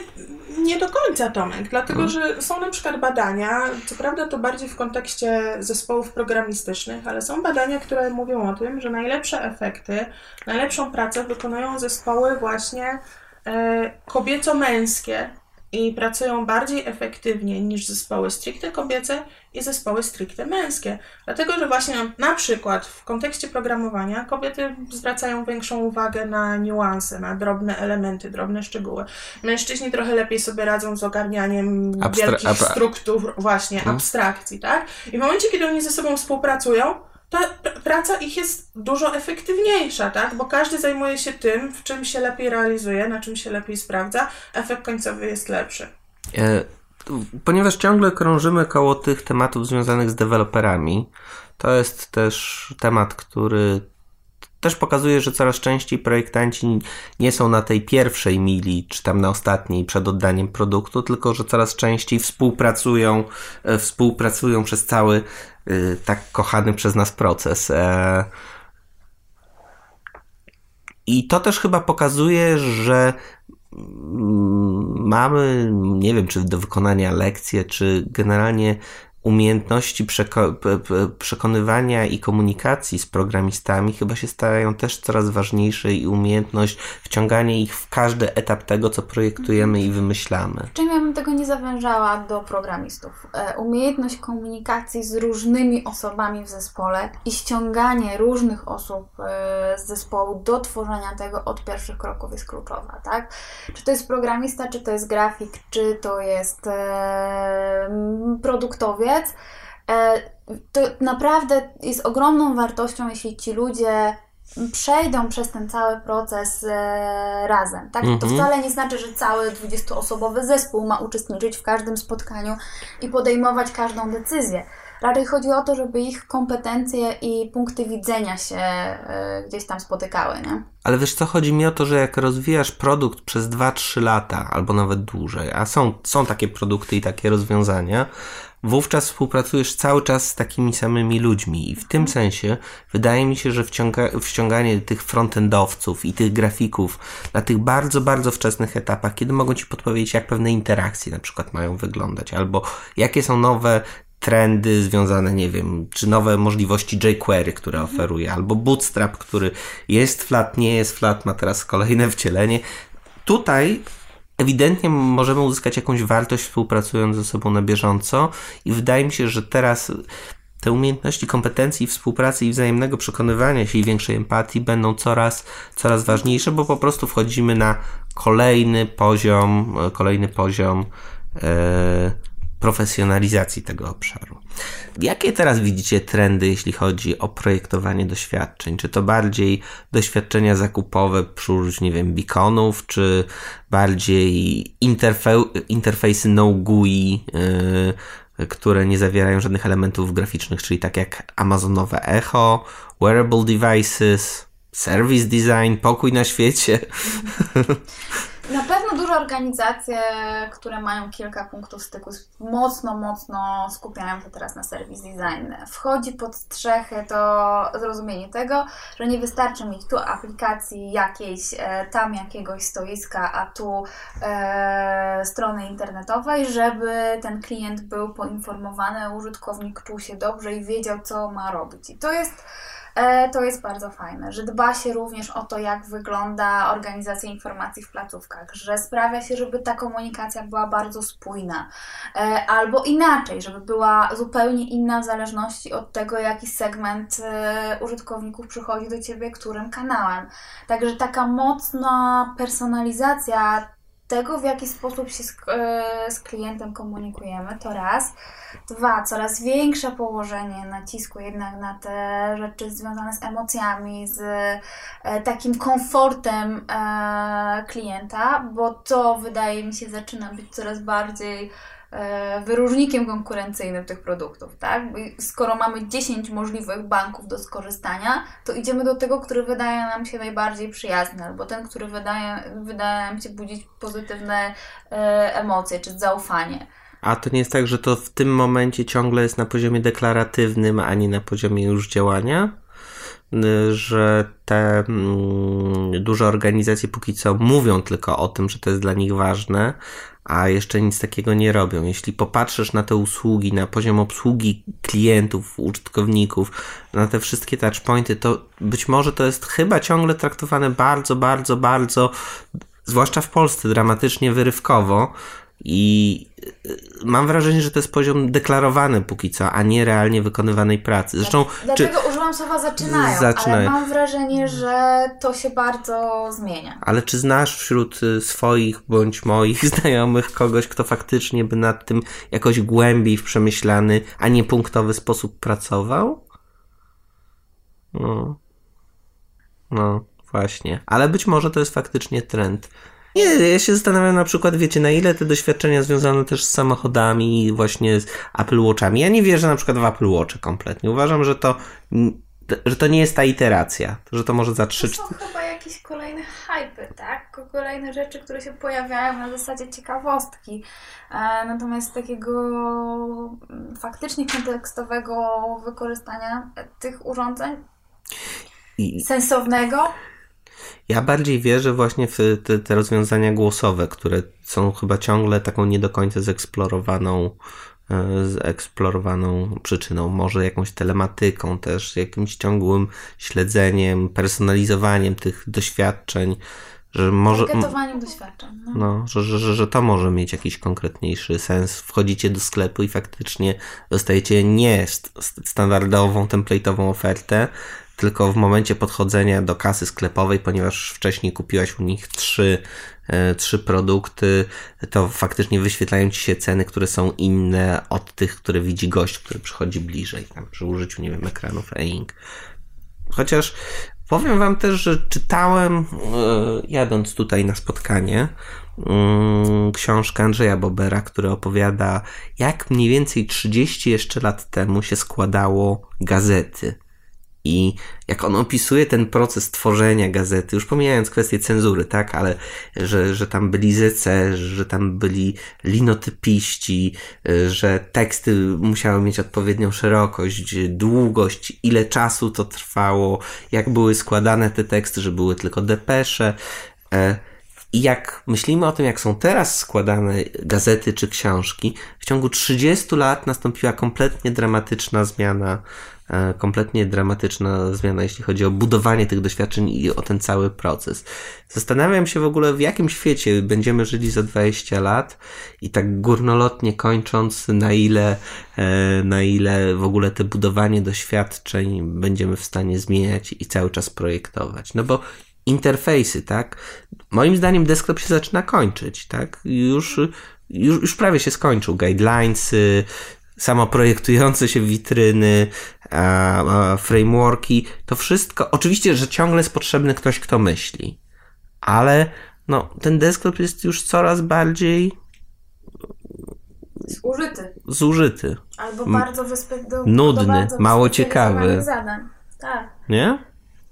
S3: nie do końca, Tomek, dlatego hmm. że są na przykład badania, co prawda to bardziej w kontekście zespołów programistycznych, ale są badania, które mówią o tym, że najlepsze efekty, najlepszą pracę wykonują zespoły właśnie e, kobieco-męskie, i pracują bardziej efektywnie niż zespoły stricte kobiece i zespoły stricte męskie. Dlatego, że właśnie na przykład w kontekście programowania kobiety zwracają większą uwagę na niuanse, na drobne elementy, drobne szczegóły. Mężczyźni trochę lepiej sobie radzą z ogarnianiem Abstra- wielkich struktur, właśnie hmm. abstrakcji, tak? I w momencie, kiedy oni ze sobą współpracują, ta praca ich jest dużo efektywniejsza, tak? Bo każdy zajmuje się tym, w czym się lepiej realizuje, na czym się lepiej sprawdza, efekt końcowy jest lepszy.
S2: E, ponieważ ciągle krążymy koło tych tematów związanych z deweloperami, to jest też temat, który też pokazuje, że coraz częściej projektanci nie są na tej pierwszej mili, czy tam na ostatniej przed oddaniem produktu, tylko że coraz częściej współpracują, e, współpracują przez cały e, tak kochany przez nas proces. E, I to też chyba pokazuje, że mm, mamy, nie wiem, czy do wykonania lekcje, czy generalnie umiejętności przeko przekonywania i komunikacji z programistami chyba się stają też coraz ważniejsze i umiejętność wciągania ich w każdy etap tego, co projektujemy i wymyślamy.
S4: Czym ja bym tego nie zawężała do programistów? E, umiejętność komunikacji z różnymi osobami w zespole i ściąganie różnych osób e, z zespołu do tworzenia tego od pierwszych kroków jest kluczowa, tak? Czy to jest programista, czy to jest grafik, czy to jest e, produktowiec, E, to naprawdę jest ogromną wartością, jeśli ci ludzie przejdą przez ten cały proces e, razem. Tak? To mhm. wcale nie znaczy, że cały 20-osobowy zespół ma uczestniczyć w każdym spotkaniu i podejmować każdą decyzję. Raczej chodzi o to, żeby ich kompetencje i punkty widzenia się e, gdzieś tam spotykały, nie?
S2: Ale wiesz co, chodzi mi o to, że jak rozwijasz produkt przez 2-3 lata, albo nawet dłużej, a są, są takie produkty i takie rozwiązania, wówczas współpracujesz cały czas z takimi samymi ludźmi i w tym sensie wydaje mi się, że wciąga, wciąganie tych frontendowców i tych grafików na tych bardzo, bardzo wczesnych etapach, kiedy mogą Ci podpowiedzieć, jak pewne interakcje na przykład mają wyglądać, albo jakie są nowe trendy związane, nie wiem, czy nowe możliwości jQuery, które oferuje, albo Bootstrap, który jest flat, nie jest flat, ma teraz kolejne wcielenie. Tutaj ewidentnie możemy uzyskać jakąś wartość współpracując ze sobą na bieżąco i wydaje mi się, że teraz te umiejętności, kompetencji współpracy i wzajemnego przekonywania się i większej empatii będą coraz, coraz ważniejsze, bo po prostu wchodzimy na kolejny poziom, kolejny poziom e, profesjonalizacji tego obszaru. Jakie teraz widzicie trendy, jeśli chodzi o projektowanie doświadczeń? Czy to bardziej doświadczenia zakupowe przy użyciu, nie wiem, beaconów, czy bardziej interfe interfejsy no GUI, yy, które nie zawierają żadnych elementów graficznych, czyli tak jak Amazonowe Echo, wearable devices, service design, pokój na świecie?
S4: Na pewno duże organizacje, które mają kilka punktów styku, mocno, mocno skupiają się teraz na service design. Wchodzi pod strzechy to zrozumienie tego, że nie wystarczy mieć tu aplikacji jakiejś, e, tam jakiegoś stoiska, a tu e, strony internetowej, żeby ten klient był poinformowany, użytkownik czuł się dobrze i wiedział, co ma robić. I to jest to jest bardzo fajne, że dba się również o to, jak wygląda organizacja informacji w placówkach, że sprawia się, żeby ta komunikacja była bardzo spójna, e, albo inaczej, żeby była zupełnie inna w zależności od tego, jaki segment e, użytkowników przychodzi do Ciebie, którym kanałem. Także taka mocna personalizacja tego, w jaki sposób się z, e, z klientem komunikujemy, to raz. Dwa, coraz większe położenie nacisku jednak na te rzeczy związane z emocjami, z e, takim komfortem e, klienta, bo to wydaje mi się zaczyna być coraz bardziej wyróżnikiem konkurencyjnym tych produktów, tak? Skoro mamy 10 możliwych banków do skorzystania, to idziemy do tego, który wydaje nam się najbardziej przyjazny, albo ten, który wydaje, wydaje nam się budzić pozytywne e, emocje czy zaufanie.
S2: A to nie jest tak, że to w tym momencie ciągle jest na poziomie deklaratywnym, a nie na poziomie już działania? Że te mm, duże organizacje póki co mówią tylko o tym, że to jest dla nich ważne, a jeszcze nic takiego nie robią. Jeśli popatrzysz na te usługi, na poziom obsługi klientów, użytkowników, na te wszystkie touchpointy, to być może to jest chyba ciągle traktowane bardzo, bardzo, bardzo, zwłaszcza w Polsce, dramatycznie wyrywkowo. I y, mam wrażenie, że to jest poziom deklarowany póki co, a nie realnie wykonywanej pracy. Zresztą, czy,
S4: Dlatego używam słowa zaczynają,
S2: Zaczynają.
S4: ale mam wrażenie, że to się bardzo zmienia.
S2: ale czy znasz wśród y, swoich bądź moich znajomych kogoś, kto faktycznie by nad tym jakoś głębiej w przemyślany, a nie punktowy sposób pracował? No. No, właśnie. Ale być może to jest faktycznie trend. Nie, ja się zastanawiam na przykład, wiecie, na ile te doświadczenia związane też z samochodami i właśnie z Apple Watchami. Ja nie wierzę na przykład w Apple Watch kompletnie. Uważam, że to, że to nie jest ta iteracja. Że to może za
S4: To
S2: trzy,
S4: są chyba jakieś kolejne hypy, tak? Kolejne rzeczy, które się pojawiają na zasadzie ciekawostki. E, natomiast takiego mm, faktycznie kontekstowego wykorzystania tych urządzeń
S2: i,
S4: sensownego,
S2: Ja bardziej wierzę właśnie w te, te rozwiązania głosowe, które są chyba ciągle taką nie do końca zeksplorowaną, e, zeksplorowaną przyczyną. Może jakąś telematyką też, jakimś ciągłym śledzeniem, personalizowaniem tych doświadczeń, że może...
S4: doświadczeń. No.
S2: No, że, że, że, że to może mieć jakiś konkretniejszy sens. Wchodzicie do sklepu i faktycznie dostajecie nie st- st- standardową, template'ową ofertę, tylko w momencie podchodzenia do kasy sklepowej, ponieważ wcześniej kupiłaś u nich trzy, e, trzy produkty, to faktycznie wyświetlają ci się ceny, które są inne od tych, które widzi gość, który przychodzi bliżej, tam przy użyciu, nie wiem, ekranów e-ink. Chociaż powiem Wam też, że czytałem, e, jadąc tutaj na spotkanie, mm, książkę Andrzeja Bobera, który opowiada, jak mniej więcej 30 jeszcze lat temu się składało gazety. I jak on opisuje ten proces tworzenia gazety, już pomijając kwestię cenzury, tak, ale że, że tam byli zece, że tam byli linotypiści, że teksty musiały mieć odpowiednią szerokość, długość, ile czasu to trwało, jak były składane te teksty, że były tylko depesze. e, I jak myślimy o tym, jak są teraz składane gazety czy książki, w ciągu 30 lat nastąpiła kompletnie dramatyczna zmiana, kompletnie dramatyczna zmiana, jeśli chodzi o budowanie tych doświadczeń i o ten cały proces. Zastanawiam się w ogóle, w jakim świecie będziemy żyli za 20 lat i tak górnolotnie kończąc, na ile, e, na ile w ogóle te budowanie doświadczeń będziemy w stanie zmieniać i cały czas projektować. No bo interfejsy, tak? Moim zdaniem desktop się zaczyna kończyć, tak? Już, już, już prawie się skończył. Guidelinesy, samoprojektujące się witryny, frameworki, to wszystko. Oczywiście, że ciągle jest potrzebny ktoś, kto myśli, ale no, ten desktop jest już coraz bardziej
S4: Zużyty.
S2: zużyty,
S4: Albo bardzo wyspe- do,
S2: nudny,
S4: bardzo
S2: mało ciekawy.
S4: Zadań. Tak.
S2: nie?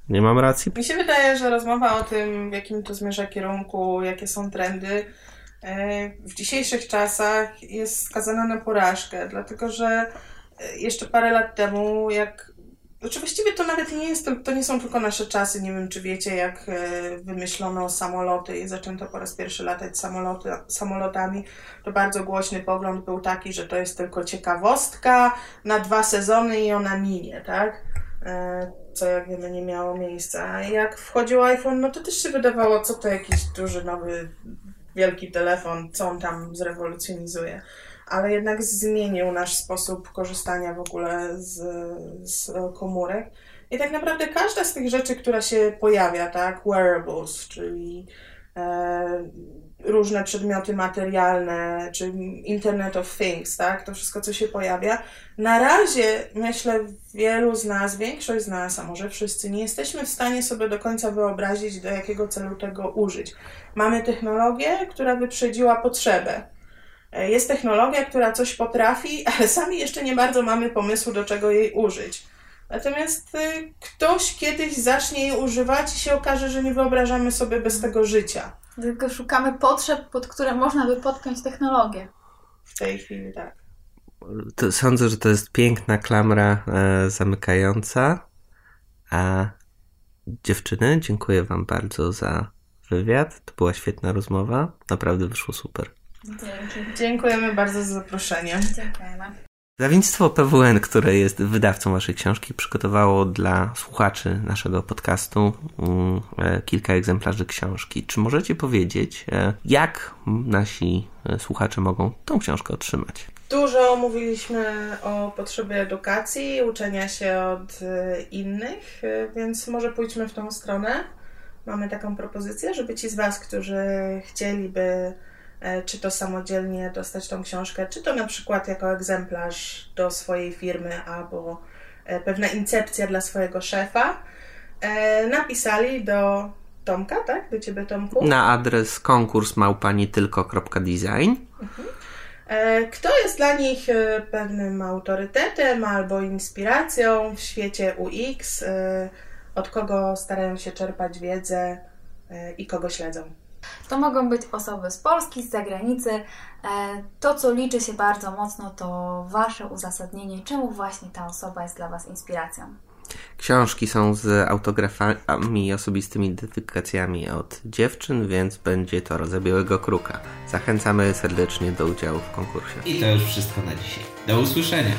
S2: Nie mam racji?
S3: Mi się wydaje, że rozmowa o tym, w jakim to zmierza kierunku, jakie są trendy, e, w dzisiejszych czasach jest skazana na porażkę, dlatego że e, jeszcze parę lat temu, jak. Znaczy właściwie to nawet nie jest, to nie są tylko nasze czasy. Nie wiem, czy wiecie, jak e, wymyślono samoloty i zaczęto po raz pierwszy latać samoloty, samolotami. To bardzo głośny pogląd był taki, że to jest tylko ciekawostka na dwa sezony i ona minie, tak? E, co jak wiemy nie miało miejsca. A jak wchodził iPhone, no to też się wydawało, co to jakiś duży, nowy, wielki telefon, co on tam zrewolucjonizuje. Ale jednak zmienił nasz sposób korzystania w ogóle z, z komórek. I tak naprawdę każda z tych rzeczy, która się pojawia, tak, wearables, czyli e, różne przedmioty materialne, czy Internet of Things, tak? To wszystko, co się pojawia. Na razie, myślę, wielu z nas, większość z nas, a może wszyscy, nie jesteśmy w stanie sobie do końca wyobrazić, do jakiego celu tego użyć. Mamy technologię, która wyprzedziła potrzebę. E, jest technologia, która coś potrafi, ale sami jeszcze nie bardzo mamy pomysłu, do czego jej użyć. Natomiast y, ktoś kiedyś zacznie jej używać i się okaże, że nie wyobrażamy sobie bez tego życia.
S4: Tylko szukamy potrzeb, pod które można by podpiąć technologię.
S3: W tej chwili tak.
S2: To sądzę, że to jest piękna klamra e, zamykająca. A dziewczyny, dziękuję Wam bardzo za wywiad. To była świetna rozmowa. Naprawdę wyszło super.
S4: Dzięki.
S3: Dziękujemy bardzo za zaproszenie.
S4: Dziękujemy.
S2: Wydawnictwo PWN, które jest wydawcą Waszej książki, przygotowało dla słuchaczy naszego podcastu mm, e, kilka egzemplarzy książki. Czy możecie powiedzieć, e, jak nasi e, słuchacze mogą tą książkę otrzymać?
S3: Dużo mówiliśmy o potrzebie edukacji, uczenia się od innych, więc może pójdźmy w tą stronę. Mamy taką propozycję, żeby ci z Was, którzy chcieliby czy to samodzielnie dostać tą książkę, czy to na przykład jako egzemplarz do swojej firmy albo e, pewna incepcja dla swojego szefa, e, napisali do Tomka, tak? Do ciebie, Tomku?
S2: Na adres konkurs małpanitylko.design. Mhm.
S3: Kto jest dla nich pewnym autorytetem albo inspiracją w świecie UX, od kogo starają się czerpać wiedzę i kogo śledzą?
S4: To mogą być osoby z Polski, z zagranicy. E, to, co liczy się bardzo mocno, to Wasze uzasadnienie, czemu właśnie ta osoba jest dla Was inspiracją.
S2: Książki są z autografami i osobistymi identyfikacjami od dziewczyn, więc będzie to rodzaj Białego Kruka. Zachęcamy serdecznie do udziału w konkursie.
S1: I to już wszystko na dzisiaj. Do usłyszenia.